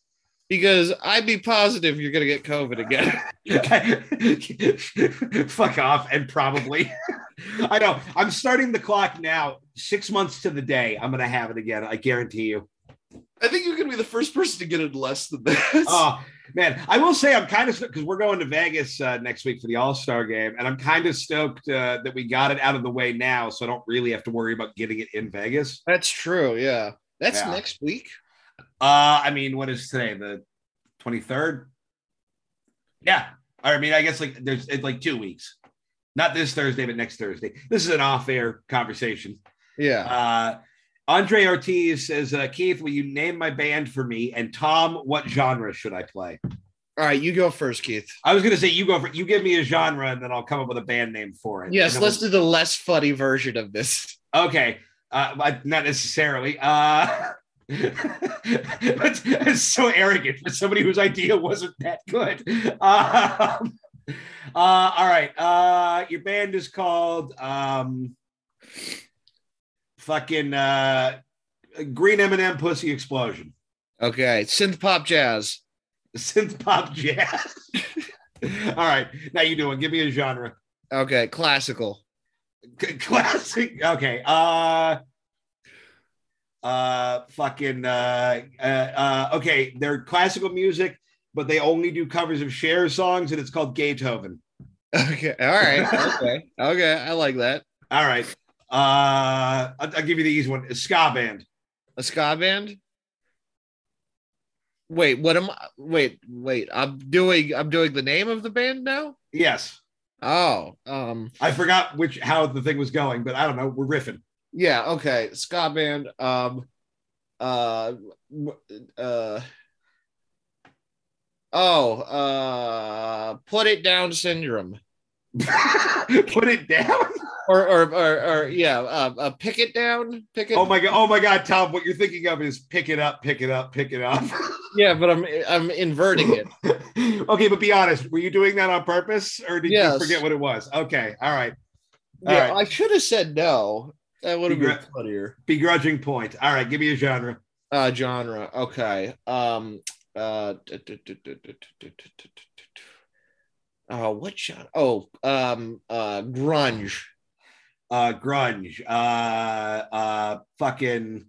Because I'd be positive you're gonna get COVID again. Fuck off, and probably. I know. I'm starting the clock now. Six months to the day, I'm gonna have it again. I guarantee you. I think you're gonna be the first person to get it less than that. Oh man, I will say I'm kind of because we're going to Vegas uh, next week for the All Star game, and I'm kind of stoked uh, that we got it out of the way now, so I don't really have to worry about getting it in Vegas. That's true. Yeah, that's Yeah. next week. Uh, I mean, what is today? The 23rd? Yeah. I mean, I guess like there's it's like two weeks. Not this Thursday, but next Thursday. This is an off-air conversation. Yeah. Uh Andre Ortiz says, uh, Keith, will you name my band for me? And Tom, what genre should I play? All right, you go first, Keith. I was gonna say you go for you give me a genre and then I'll come up with a band name for it. Yes, let's do the less funny version of this. okay. Uh not necessarily. Uh that's, that's so arrogant for somebody whose idea wasn't that good. Um, uh, all right. Uh, your band is called um, fucking uh, Green M&M Pussy Explosion. Okay, synth pop jazz. Synth pop jazz. all right. Now you doing. Give me a genre. Okay, classical. C- classic. Okay. Uh uh fucking uh, uh uh okay, they're classical music, but they only do covers of Cher songs, and it's called Beethoven. Okay, all right. Okay, okay, I like that. All right. Uh I'll, I'll give you the easy one. A ska band. A ska band. Wait, what am I? Wait, wait. I'm doing. I'm doing the name of the band now. Yes. Oh, um, I forgot which how the thing was going, but I don't know. We're riffing. yeah. Okay, ska band. Um, uh, uh. Oh, uh, put it down syndrome. Put it down. or or or, or yeah, uh, uh, pick it down, pick it. Oh my god. Oh my god, Tom. What you're thinking of is pick it up, pick it up, pick it up. yeah, but I'm I'm inverting it. okay, but be honest. Were you doing that on purpose, or did Yes. you forget what it was? Okay. All right. All yeah, right. I should have said no. That would have been Begr- funnier. Begrudging point. All right, give me a genre. Uh, genre. Okay. Um. Uh. Oh, what shot? Oh, um. Uh, grunge. Uh, grunge. Uh, uh, fucking.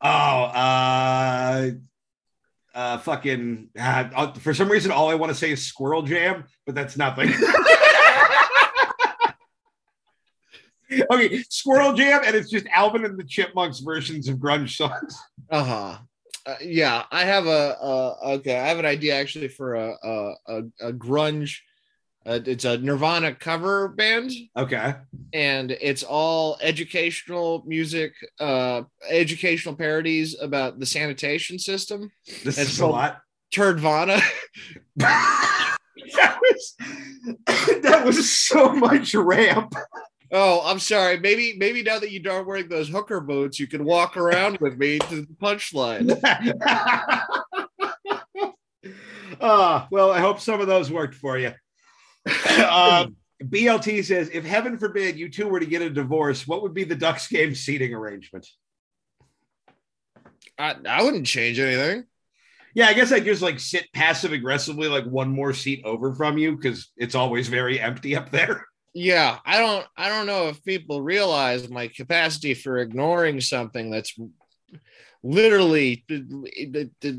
Oh, uh, uh, fucking. Uh, for some reason, all I want to say is Squirrel Jam, but that's nothing. okay, Squirrel Jam, and it's just Alvin and the Chipmunks versions of grunge songs. Uh-huh. Uh, yeah, I have a uh, okay. I have an idea actually for a a, a, a grunge. Uh, it's a Nirvana cover band, Okay. and it's all educational music, uh, educational parodies about the sanitation system. This That's is a lot. Turdvana. that was that was so much ramp. Oh, I'm sorry. Maybe maybe now that you aren't wearing those hooker boots, you can walk around with me to the punchline. Ah, well, I hope some of those worked for you. Uh, BLT says, if heaven forbid you two were to get a divorce, what would be the Ducks game seating arrangement? I, I wouldn't change anything. Yeah, I guess I just like sit passive aggressively, like one more seat over from you, because it's always very empty up there. Yeah, I don't I don't know if people realize my capacity for ignoring something that's literally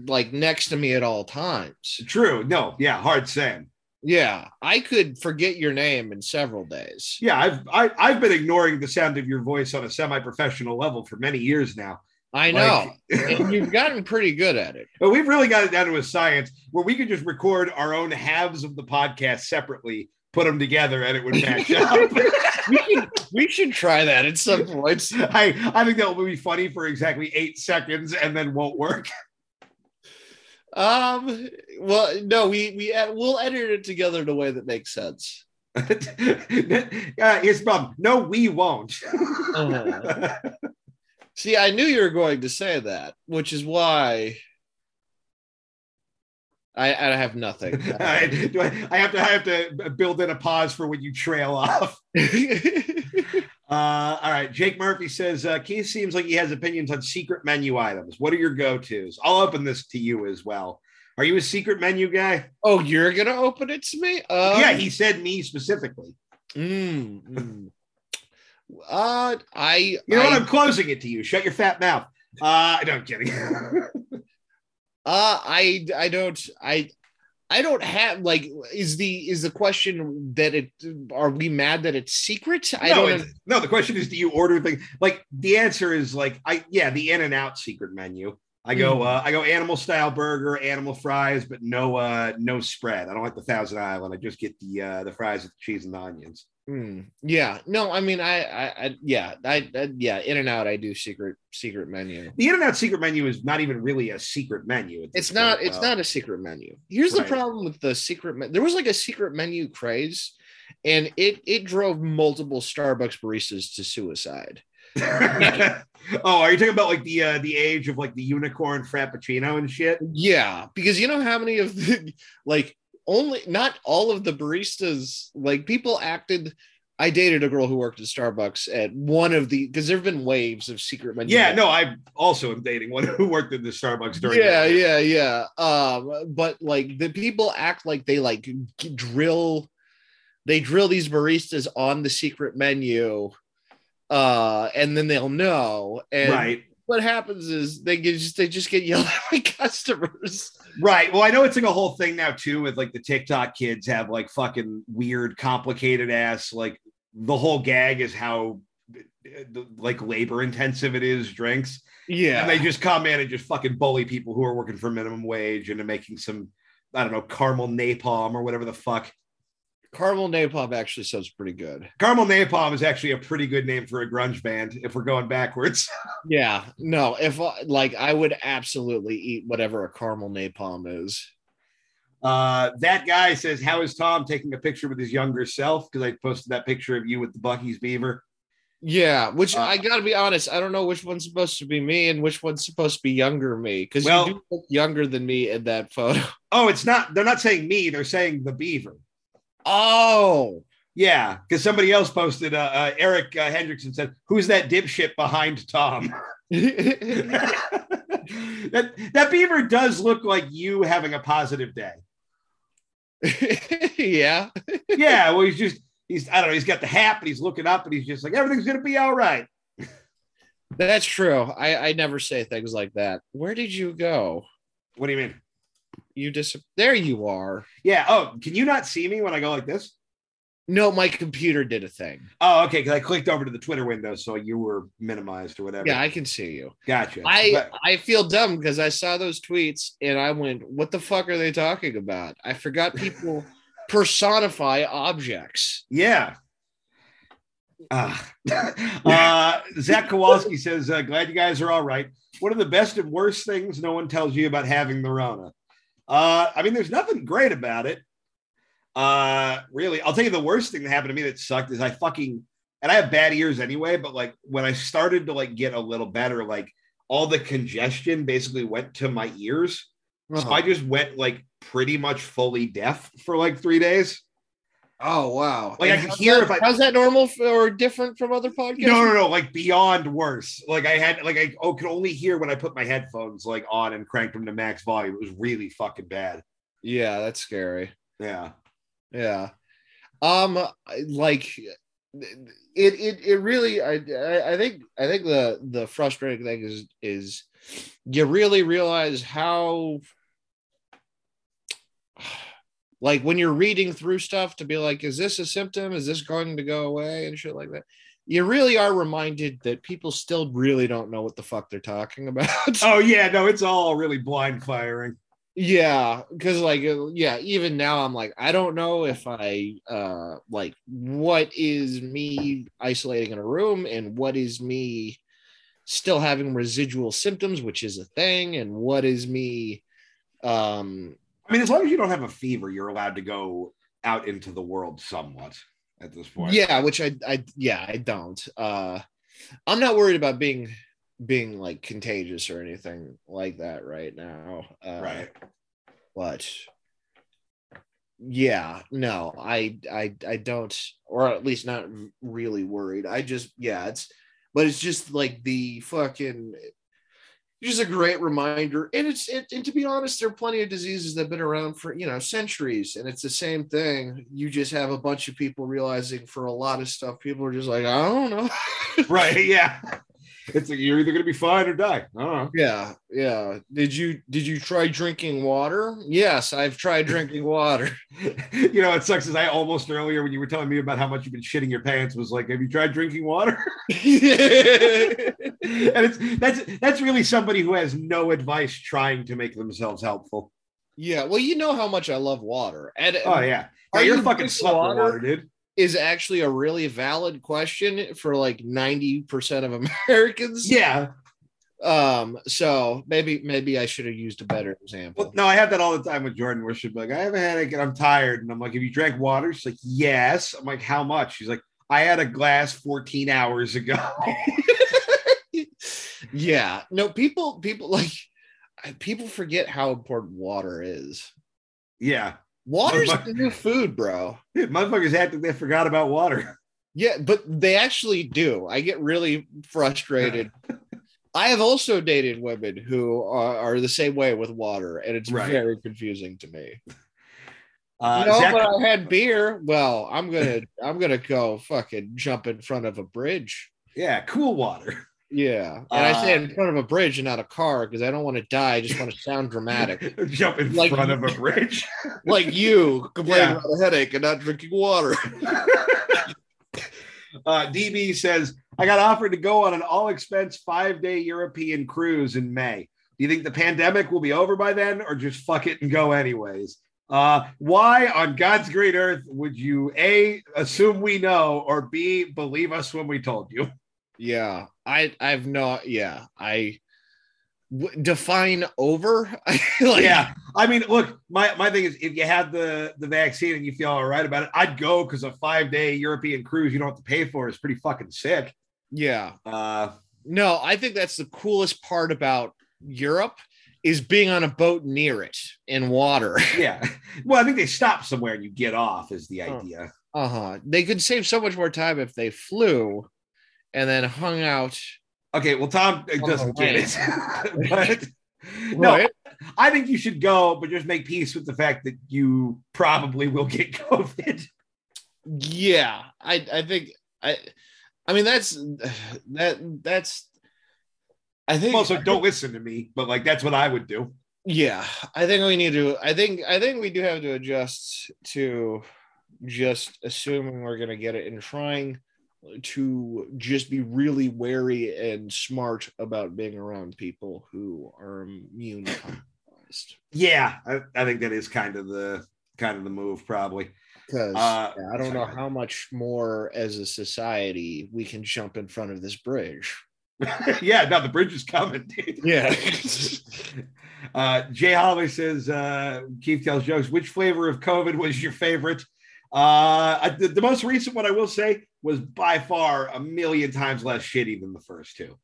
like next to me at all times. True. No, yeah, hard saying. Yeah, I could forget your name in several days. Yeah, I've I, I've been ignoring the sound of your voice on a semi-professional level for many years now. I know. and you've gotten pretty good at it. But we've really got it down to a science where we could just record our own halves of the podcast separately, put them together, and it would match up. We should, we should try that at some point. I, I think that will be funny for exactly eight seconds and then won't work. Um. Well, no, we we we'll edit it together in a way that makes sense. uh, here's the problem. No, we won't. Uh-huh. See, I knew you were going to say that, which is why I, I have nothing. I, do I, I have to I have to build in a pause for when you trail off. Uh, all right. Jake Murphy says uh, Keith seems like he has opinions on secret menu items. What are your go tos? I'll open this to you as well. Are you a secret menu guy? oh, you're gonna open it to me? Um, yeah, he said me specifically. mm, mm. Uh, I. You know I, what? I'm closing it to you. Shut your fat mouth. Uh, no, I'm kidding. Uh, I I don't I I don't have like is the is the question that it are we mad that it's secret? I no, don't. it's- no, the question is, do you order things? Like the answer is like I yeah, the In-N-Out secret menu. I go Mhm. uh, I go animal style burger, animal fries, but no uh no spread. I don't like the Thousand Island. I just get the uh the fries with the cheese and the onions. Hmm. yeah, no, I mean, I, I, I yeah, I, I, yeah, In-N-Out, I do secret, secret menu. The In-N-Out secret menu is not even really a secret menu. It's not, point, it's though. not a secret menu. Here's the problem with the secret. Me- there was like a secret menu craze, and it it drove multiple Starbucks baristas to suicide. oh, are you talking about like the uh the age of like the unicorn frappuccino and shit? Yeah, because you know how many of the like only not all of the baristas like people acted. I dated a girl who worked at Starbucks at one of the because there have been waves of secret menu. Yeah, no, I also am dating one who worked in the Starbucks during. yeah that. yeah yeah um but like the people act like they like drill they drill these baristas on the secret menu uh and then they'll know and right. What happens is they just they just get yelled at by customers Right. Well, I know it's like a whole thing now too with like the TikTok kids have like fucking weird, complicated ass like the whole gag is how like labor intensive it is drinks yeah and they just come in and just fucking bully people who are working for minimum wage into making some I don't know caramel napalm or whatever the fuck. Caramel napalm actually sounds pretty good Caramel napalm is actually a pretty good name for a grunge band if we're going backwards. yeah no if like i would absolutely eat whatever a caramel napalm is Uh, that guy says, "How is Tom taking a picture with his younger self?" Because I posted that picture of you with the Buc-ee's beaver. Yeah, which Uh, I gotta be honest, I don't know which one's supposed to be me and which one's supposed to be younger me because Well- you do look younger than me in that photo. Oh, it's not. They're not saying me. They're saying the beaver. Oh, Yeah, because somebody else posted. Uh, uh, Eric uh, Hendrickson said, "Who's that dipshit behind Tom?" that that beaver does look like you having a positive day. yeah. Yeah. Well, he's just he's I don't know. He's got the hat, but he's looking up, and he's just like everything's gonna be all right. That's true. I, I never say things like that. Where did you go? What do you mean? You dis there you are. Yeah. Oh, can you not see me when I go like this? No, my computer did a thing. Oh, okay. Because I clicked over to the Twitter window, so you were minimized or whatever. Yeah, I can see you. gotcha. I But- I feel dumb because I saw those tweets and I went, "What the fuck are they talking about?" I forgot people personify objects. Yeah. Ah. uh, Zach Kowalski says, uh, glad you guys are all right. What are the best and worst things no one tells you about having the Rona? Uh, I mean, there's nothing great about it. Uh, really, I'll tell you the worst thing that happened to me that sucked is I fucking, and I have bad ears anyway, but like when I started to like get a little better, like all the congestion basically went to my ears. So Uh-huh. I just went like pretty much fully deaf for like three days. Oh wow! Like, I And could how's hear that- if I- how's that normal f- or different from other podcasts? No, no, no, like beyond worse. Like I had, like I oh, could only hear when I put my headphones like on and cranked them to max volume. It was really fucking bad. Yeah, that's scary. Yeah, Yeah. Um like it it it really I I I think I think the the frustrating thing is is you really realize how like when you're reading through stuff to be like is this a symptom? Is this going to go away? and shit like that you really are reminded that people still really don't know what the fuck they're talking about. Oh yeah, no, it's all really blind firing. yeah because like uh, yeah even now i'm like i don't know if i uh like what is me isolating in a room and what is me still having residual symptoms which is a thing and what is me um I mean, as long as you don't have a fever, you're allowed to go out into the world somewhat at this point. yeah which i i yeah i don't uh i'm not worried about being being like contagious or anything like that right now uh, right. but yeah no i i i don't or at least not really worried i just yeah it's but it's just like the fucking just a great reminder and it's it, and to be honest there are plenty of diseases that have been around for you know centuries and it's the same thing you just have a bunch of people realizing for a lot of stuff people are just like i don't know Right. Yeah. It's like you're either gonna be fine or die. Know. yeah yeah did you did you try drinking water yes i've tried drinking water you know, it sucks as I almost earlier when you were telling me about how much you've been shitting your pants was like, have you tried drinking water? and it's that's that's really somebody who has no advice trying to make themselves helpful. Yeah, well, you know how much I love water, and Oh yeah, Are yeah you're you fucking slut water? water, dude. Is actually a really valid question for like ninety percent of Americans. Yeah. Um. So maybe maybe I should have used a better Well, example. no, I have that all the time with Jordan, where she's like, I have a headache and I'm tired, and I'm like, have you drank water? She's like, yes. I'm like, how much? She's like, I had a glass 14 hours ago. yeah. No. People. People like. People forget how important water is. yeah, Water's the new food, bro. Dude, motherfuckers acting they forgot about water. Yeah, but they actually do. I get really frustrated. I have also dated women who are, are the same way with water, and it's Right. very confusing to me. Uh, no, Zach- but I had beer. Well, I'm gonna I'm gonna go fucking jump in front of a bridge. yeah, cool water. Yeah, and I say Uh, in front of a bridge and not a car because I don't want to die. I just want to sound dramatic, Jump in Like- front of a bridge. like you complaining Yeah. about a headache and not drinking water. Uh, DB says, I got offered to go on an all expense five day European cruise in May. Do you think the pandemic will be over by then or just fuck it and go anyways? Uh, why on God's great earth would you A, assume we know, or B, believe us when we told you? Yeah, I I've not yeah I w- define over. like, yeah. I mean, look, my, my thing is if you had the, the vaccine and you feel all right about it, I'd go because a five day European cruise you don't have to pay for is pretty fucking sick. yeah. Uh, No, I think that's the coolest part about Europe is being on a boat near it in water. yeah. Well, I think they stop somewhere and you get off is the idea. Uh huh. They could save so much more time if they flew, and then hung out. Okay, well, Tom doesn't get it. but no, Right? I think you should go, but just make peace with the fact that you probably will get COVID. Yeah, I I think I I mean that's that that's I think Also, don't listen to me, but like that's what I would do. yeah, I think we need to I think I think we do have to adjust to just assuming we're going to get it and trying to just be really wary and smart about being around people who are immune compromised. Yeah, I, I think that is kind of the kind of the move, probably. Because Uh, I don't know how much more as a society we can jump in front of this bridge. yeah, now the bridge is coming, dude. Yeah. Uh, Jay Holloway says, uh, Keith tells jokes. Which flavor of COVID was your favorite? Uh, I, the, the most recent one I will say was by far a million times less shitty than the first two.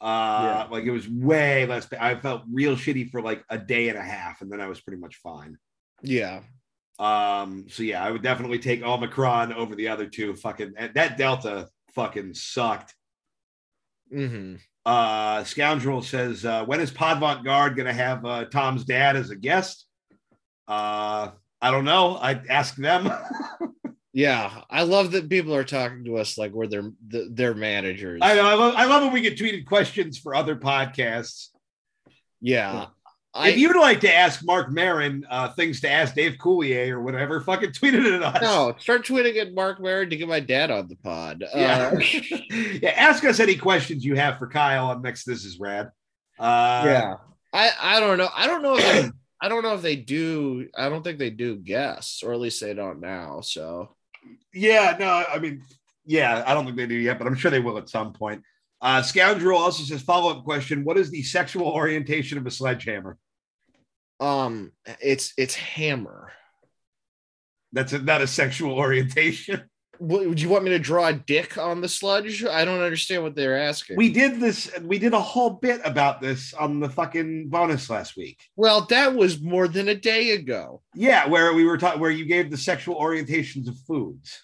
Uh, Yeah. like it was way less. I felt real shitty for like a day and a half, and then I was pretty much fine. yeah. Um, so yeah, I would definitely take Omicron over the other two. Fucking that Delta fucking sucked. hmm Uh, Scoundrel says, uh, when is Podvant Guard going to have uh, Tom's dad as a guest? Uh, I don't know. I'd ask them. Yeah. I love that people are talking to us like we're their their managers. I know. I love, I love when we get tweeted questions for other podcasts. yeah. I if you'd like to ask Mark Maron uh, things to ask Dave Coulier or whatever, fucking tweet it at us. no start tweeting at Mark Maron to get my dad on the pod. Yeah. Uh, yeah. Ask us any questions you have for Kyle on next. This is rad. Uh, yeah. I I don't know. I don't know if they, I don't know if they do. I don't think they do guests, or at least they don't now. So Yeah, no, I mean, yeah, I don't think they do yet, but I'm sure they will at some point. Uh, Scoundrel also says follow up question: What is the sexual orientation of a sledgehammer? um it's it's hammer. That's a, not a sexual orientation. Would you want me to draw a dick on the sludge? I don't understand what they're asking. We did this. We did a whole bit about this on the fucking bonus last week. well, that was more than a day ago. Yeah, where we were talking, where you gave the sexual orientations of foods.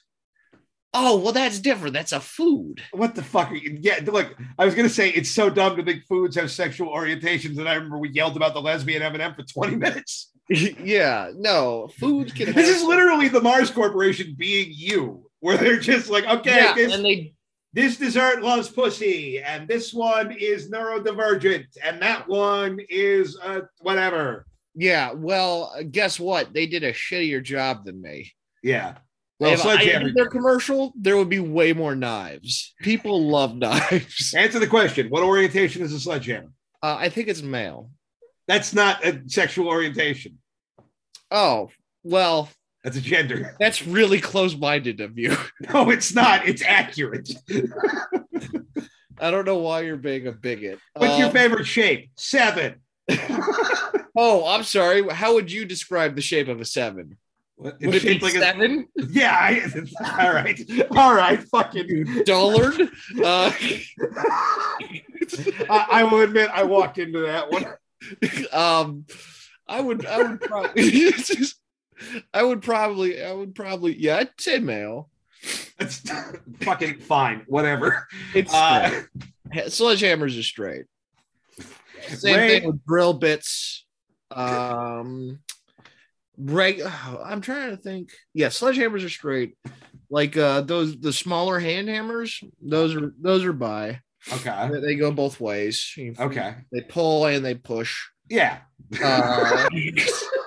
Oh, well, that's different. That's a food. What the fuck are you? Yeah, look, I was gonna say it's so dumb to think foods have sexual orientations, and I remember we yelled about the lesbian M&M for 20 minutes. yeah, no, food can. This have- is literally the Mars Corporation being you, where they're just like, okay, yeah, this, and they this dessert loves pussy, and this one is neurodivergent, and that one is uh, whatever. yeah. Well, guess what? They did a shittier job than me. Yeah. Well, if I sledgehammer. did their commercial, there would be way more knives. People love knives. Answer the question: What orientation is a sledgehammer? Uh, I think it's male. That's not a sexual orientation. Oh, well, That's a gender. that's really close-minded of you. No, it's not. It's accurate. I don't know why you're being a bigot. What's your Um, favorite shape? Seven. Oh, I'm sorry. How would you describe the shape of a seven? What- Would it be like a- seven? Yeah. I, all right. All right. Fucking. Dullard? Uh, I, I will admit, I walked into that one. um, I would, I would probably, I would probably, I would probably, yeah, I'd say male. That's fucking fine. Whatever. It's Uh, sledgehammers are straight. Same Ray- thing with drill bits. Um, reg- I'm trying to think. Yeah, sledgehammers are straight. Like uh, those, the smaller hand hammers. Those are those are by. okay. They- They go both ways. You- Okay. They pull and they push. Yeah. Uh,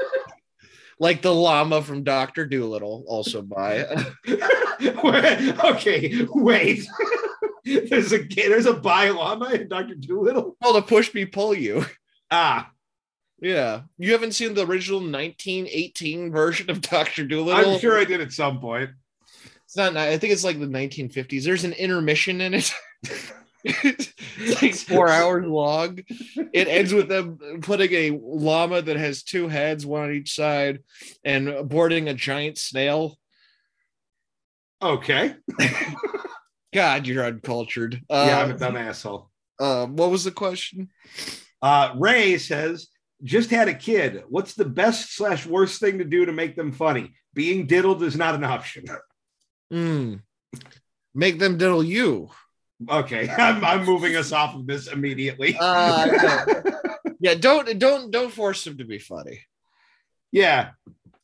like the llama from Doctor Dolittle, also by. okay. Wait. there's a there's a bi llama in Doctor Dolittle. Oh, the push me pull you. Ah, Yeah, you haven't seen the original 1918 version of Doctor Dolittle. I'm sure I did at some point. It's not. I think it's like the 1950s. There's an intermission in it. it's like four hours long. It ends with them putting a llama that has two heads, one on each side, and boarding a giant snail. Okay. God, you're uncultured. yeah, I'm a Uh, dumb asshole. um, what was the question? Uh, Ray says, just had a kid. What's the best slash worst thing to do to make them funny? Being diddled is not an option. Hmm. Make them diddle you. Okay, I'm, I'm moving us off of this immediately. Uh, no. yeah, don't don't don't force him to be funny. yeah,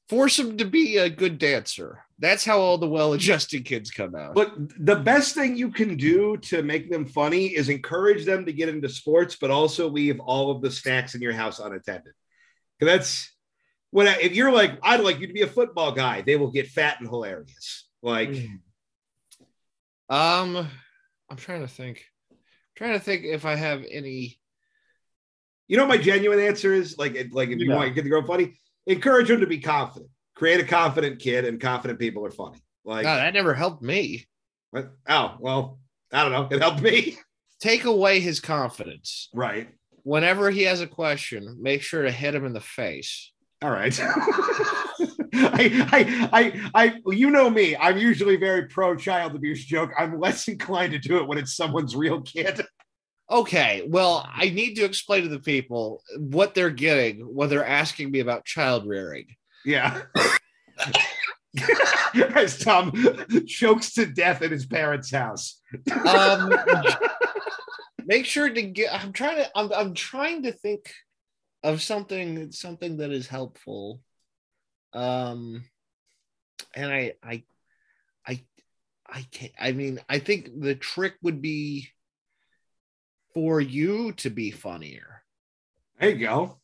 Force him to be a good dancer. That's how all the well-adjusted kids come out. but the best thing you can do to make them funny is encourage them to get into sports, but also leave all of the snacks in your house unattended. that's when I- if you're like, I'd like you to be a football guy, they will get fat and hilarious. Like, Um, I'm trying to think. trying to think if I have any. you know, what my genuine answer is like, like if you Yeah. want to get the girl funny, encourage them to be confident. Create a confident kid, and confident people are funny. Like, God, that never helped me. what- oh well, I don't know. It helped me, Take away his confidence. right? Whenever he has a question, make sure to hit him in the face. All right. I, I, I, I, you know me. I'm usually very pro child abuse joke. I'm less inclined to do it when it's someone's real kid. Okay, well, I need to explain to the people what they're getting when they're asking me about child rearing. Yeah. As Tom chokes to death in his parents' house. Um, make sure to get. I'm trying to. I'm. I'm trying to think of something. Something that is helpful. Um, and I. I. I. I can't. I mean, I think the trick would be for you to be funnier. There you go.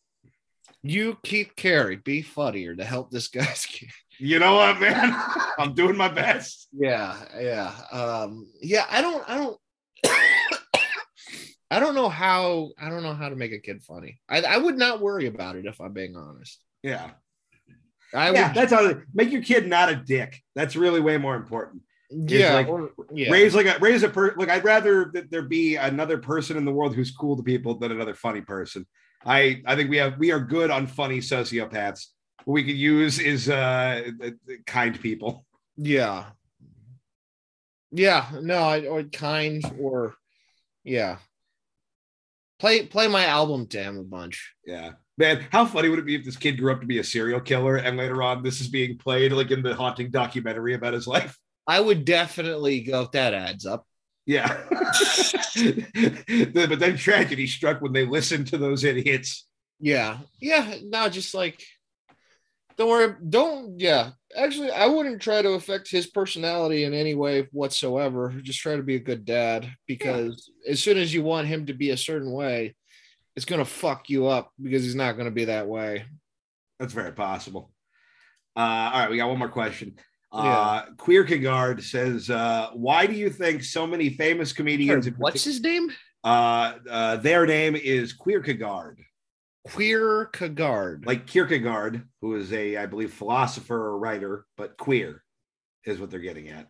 You, Keith Carey, be funnier to help this guy's kid. You know what, man? I'm doing my best. Yeah, yeah. Um, yeah, I don't I don't I don't know how I don't know how to make a kid funny. I, I would not worry about it if I'm being honest. Yeah. I yeah, would that's how make your kid not a dick. That's really way more important. yeah, like, or- yeah. Raise like a raise a per like I'd rather that there be another person in the world who's cool to people than another funny person. I I think we have we are good on funny sociopaths. What we could use is uh kind people. yeah. Yeah, no, I or kind or yeah. Play play my album to him a bunch. Yeah. Man, how funny would it be if this kid grew up to be a serial killer and later on this is being played like in the haunting documentary about his life? I would definitely go if that adds up. Yeah. but then tragedy struck when they listened to those idiots. Yeah. Yeah. No, just like don't worry. Don't yeah. Actually, I wouldn't try to affect his personality in any way whatsoever. Just try to be a good dad because as soon as you want him to be a certain way, it's gonna fuck you up because he's not gonna be that way. That's very possible. Uh, all right, we got one more question. Uh, Queer Kigard says, uh, "Why do you think so many famous comedians? in What's his name? uh, uh, their name is Queer Kigard, Queer Kagard. like Kierkegaard, who is a, I believe, philosopher or writer, but queer is what they're getting at.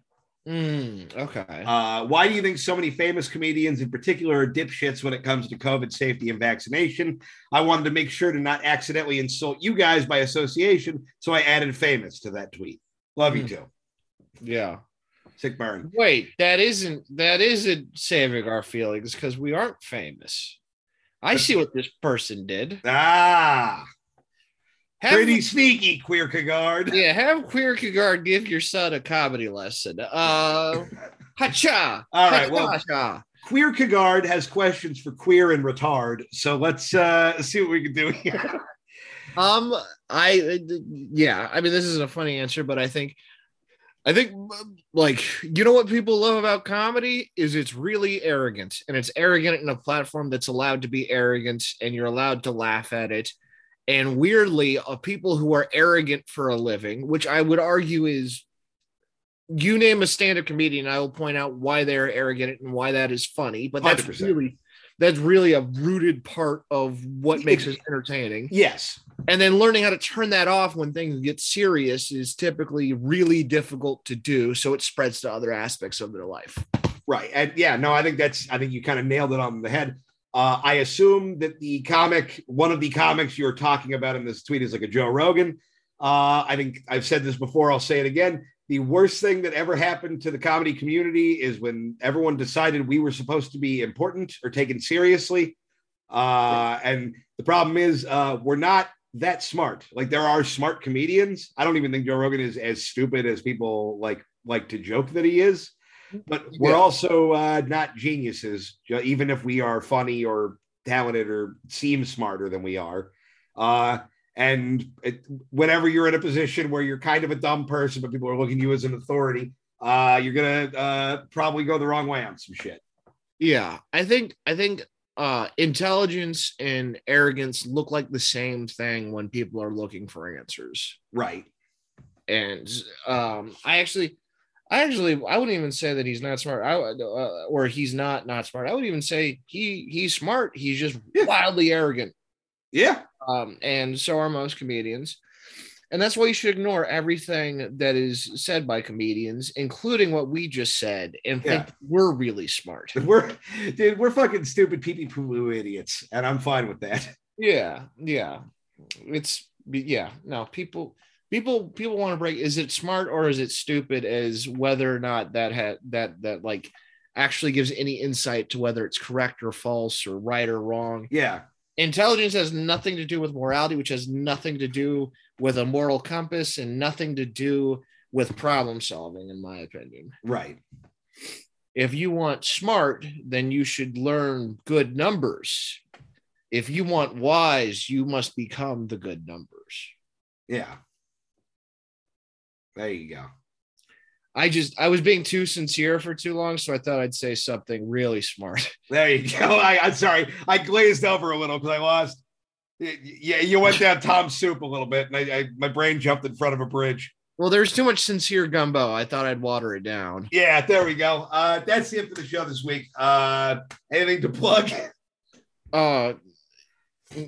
Mm, okay. Uh, why do you think so many famous comedians, in particular, are dipshits when it comes to COVID safety and vaccination? I wanted to make sure to not accidentally insult you guys by association, so I added famous to that tweet. Love you Hmm. too. yeah. Sick burn. Wait, that isn't that isn't saving our feelings because we aren't famous. I see what this person did. Ah, Have, pretty sneaky, Queer Kagard. yeah, have Queer Kagard give your son a comedy lesson. Uh, hacha. All right, well- hacha. Queer Kagard has questions for queer and retard. So let's uh, see what we can do here. Um, I yeah, I mean this isn't a funny answer, but I think I think like you know what people love about comedy is it's really arrogant and it's arrogant in a platform that's allowed to be arrogant and you're allowed to laugh at it. And weirdly, of people who are arrogant for a living, which I would argue is you name a stand-up comedian, I will point out why they're arrogant and why that is funny. But that's 100%. really that's really a rooted part of what makes it entertaining yes. and then learning how to turn that off when things get serious is typically really difficult to do so it spreads to other aspects of their life Right. And yeah, no, I think that's, I think you kind of nailed it on the head. Uh, I assume that the comic, one of the comics you're talking about in this tweet is like a Joe Rogan. Uh, I think I've said this before, I'll say it again. The worst thing that ever happened to the comedy community is when everyone decided we were supposed to be important or taken seriously. Uh, and the problem is, uh, we're not that smart. Like there are smart comedians. I don't even think Joe Rogan is as stupid as people like like to joke that he is, but we're Yeah. also uh, not geniuses, even if we are funny or talented or seem smarter than we are. Uh, and it, whenever you're in a position where you're kind of a dumb person, but people are looking at you as an authority, uh, you're gonna uh, probably go the wrong way on some shit. Yeah, I think I think uh intelligence and arrogance look like the same thing when people are looking for answers. Right. And um I actually I actually I wouldn't even say that he's not smart. I uh, or he's not not smart. I would even say he he's smart. He's just Yeah. wildly arrogant. Yeah. Um and so are most comedians. And that's why you should ignore everything that is said by comedians, including what we just said, and think we're really smart. We're dude, we're fucking stupid pee poo idiots, and I'm fine with that. Yeah, yeah. It's yeah, no, people people people want to break is it smart or is it stupid as whether or not that had that that like actually gives any insight to whether it's correct or false or right or wrong. Yeah. Intelligence has nothing to do with morality, which has nothing to do with a moral compass and nothing to do with problem solving in my opinion. Right. If you want smart, then you should learn good numbers. If you want wise, you must become the good numbers. Yeah. There you go. I just I was being too sincere for too long, so I thought I'd say something really smart. There you go. I, I'm sorry. I glazed over a little because I lost. Yeah, you went down Tom Soup a little bit, and I, I my brain jumped in front of a bridge. Well, there's too much sincere gumbo. I thought I'd water it down. Yeah, there we go. Uh, that's the end for the show this week. Uh, anything to plug? Uh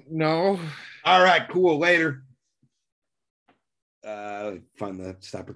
no. All right, cool. Later. Uh, find the stop.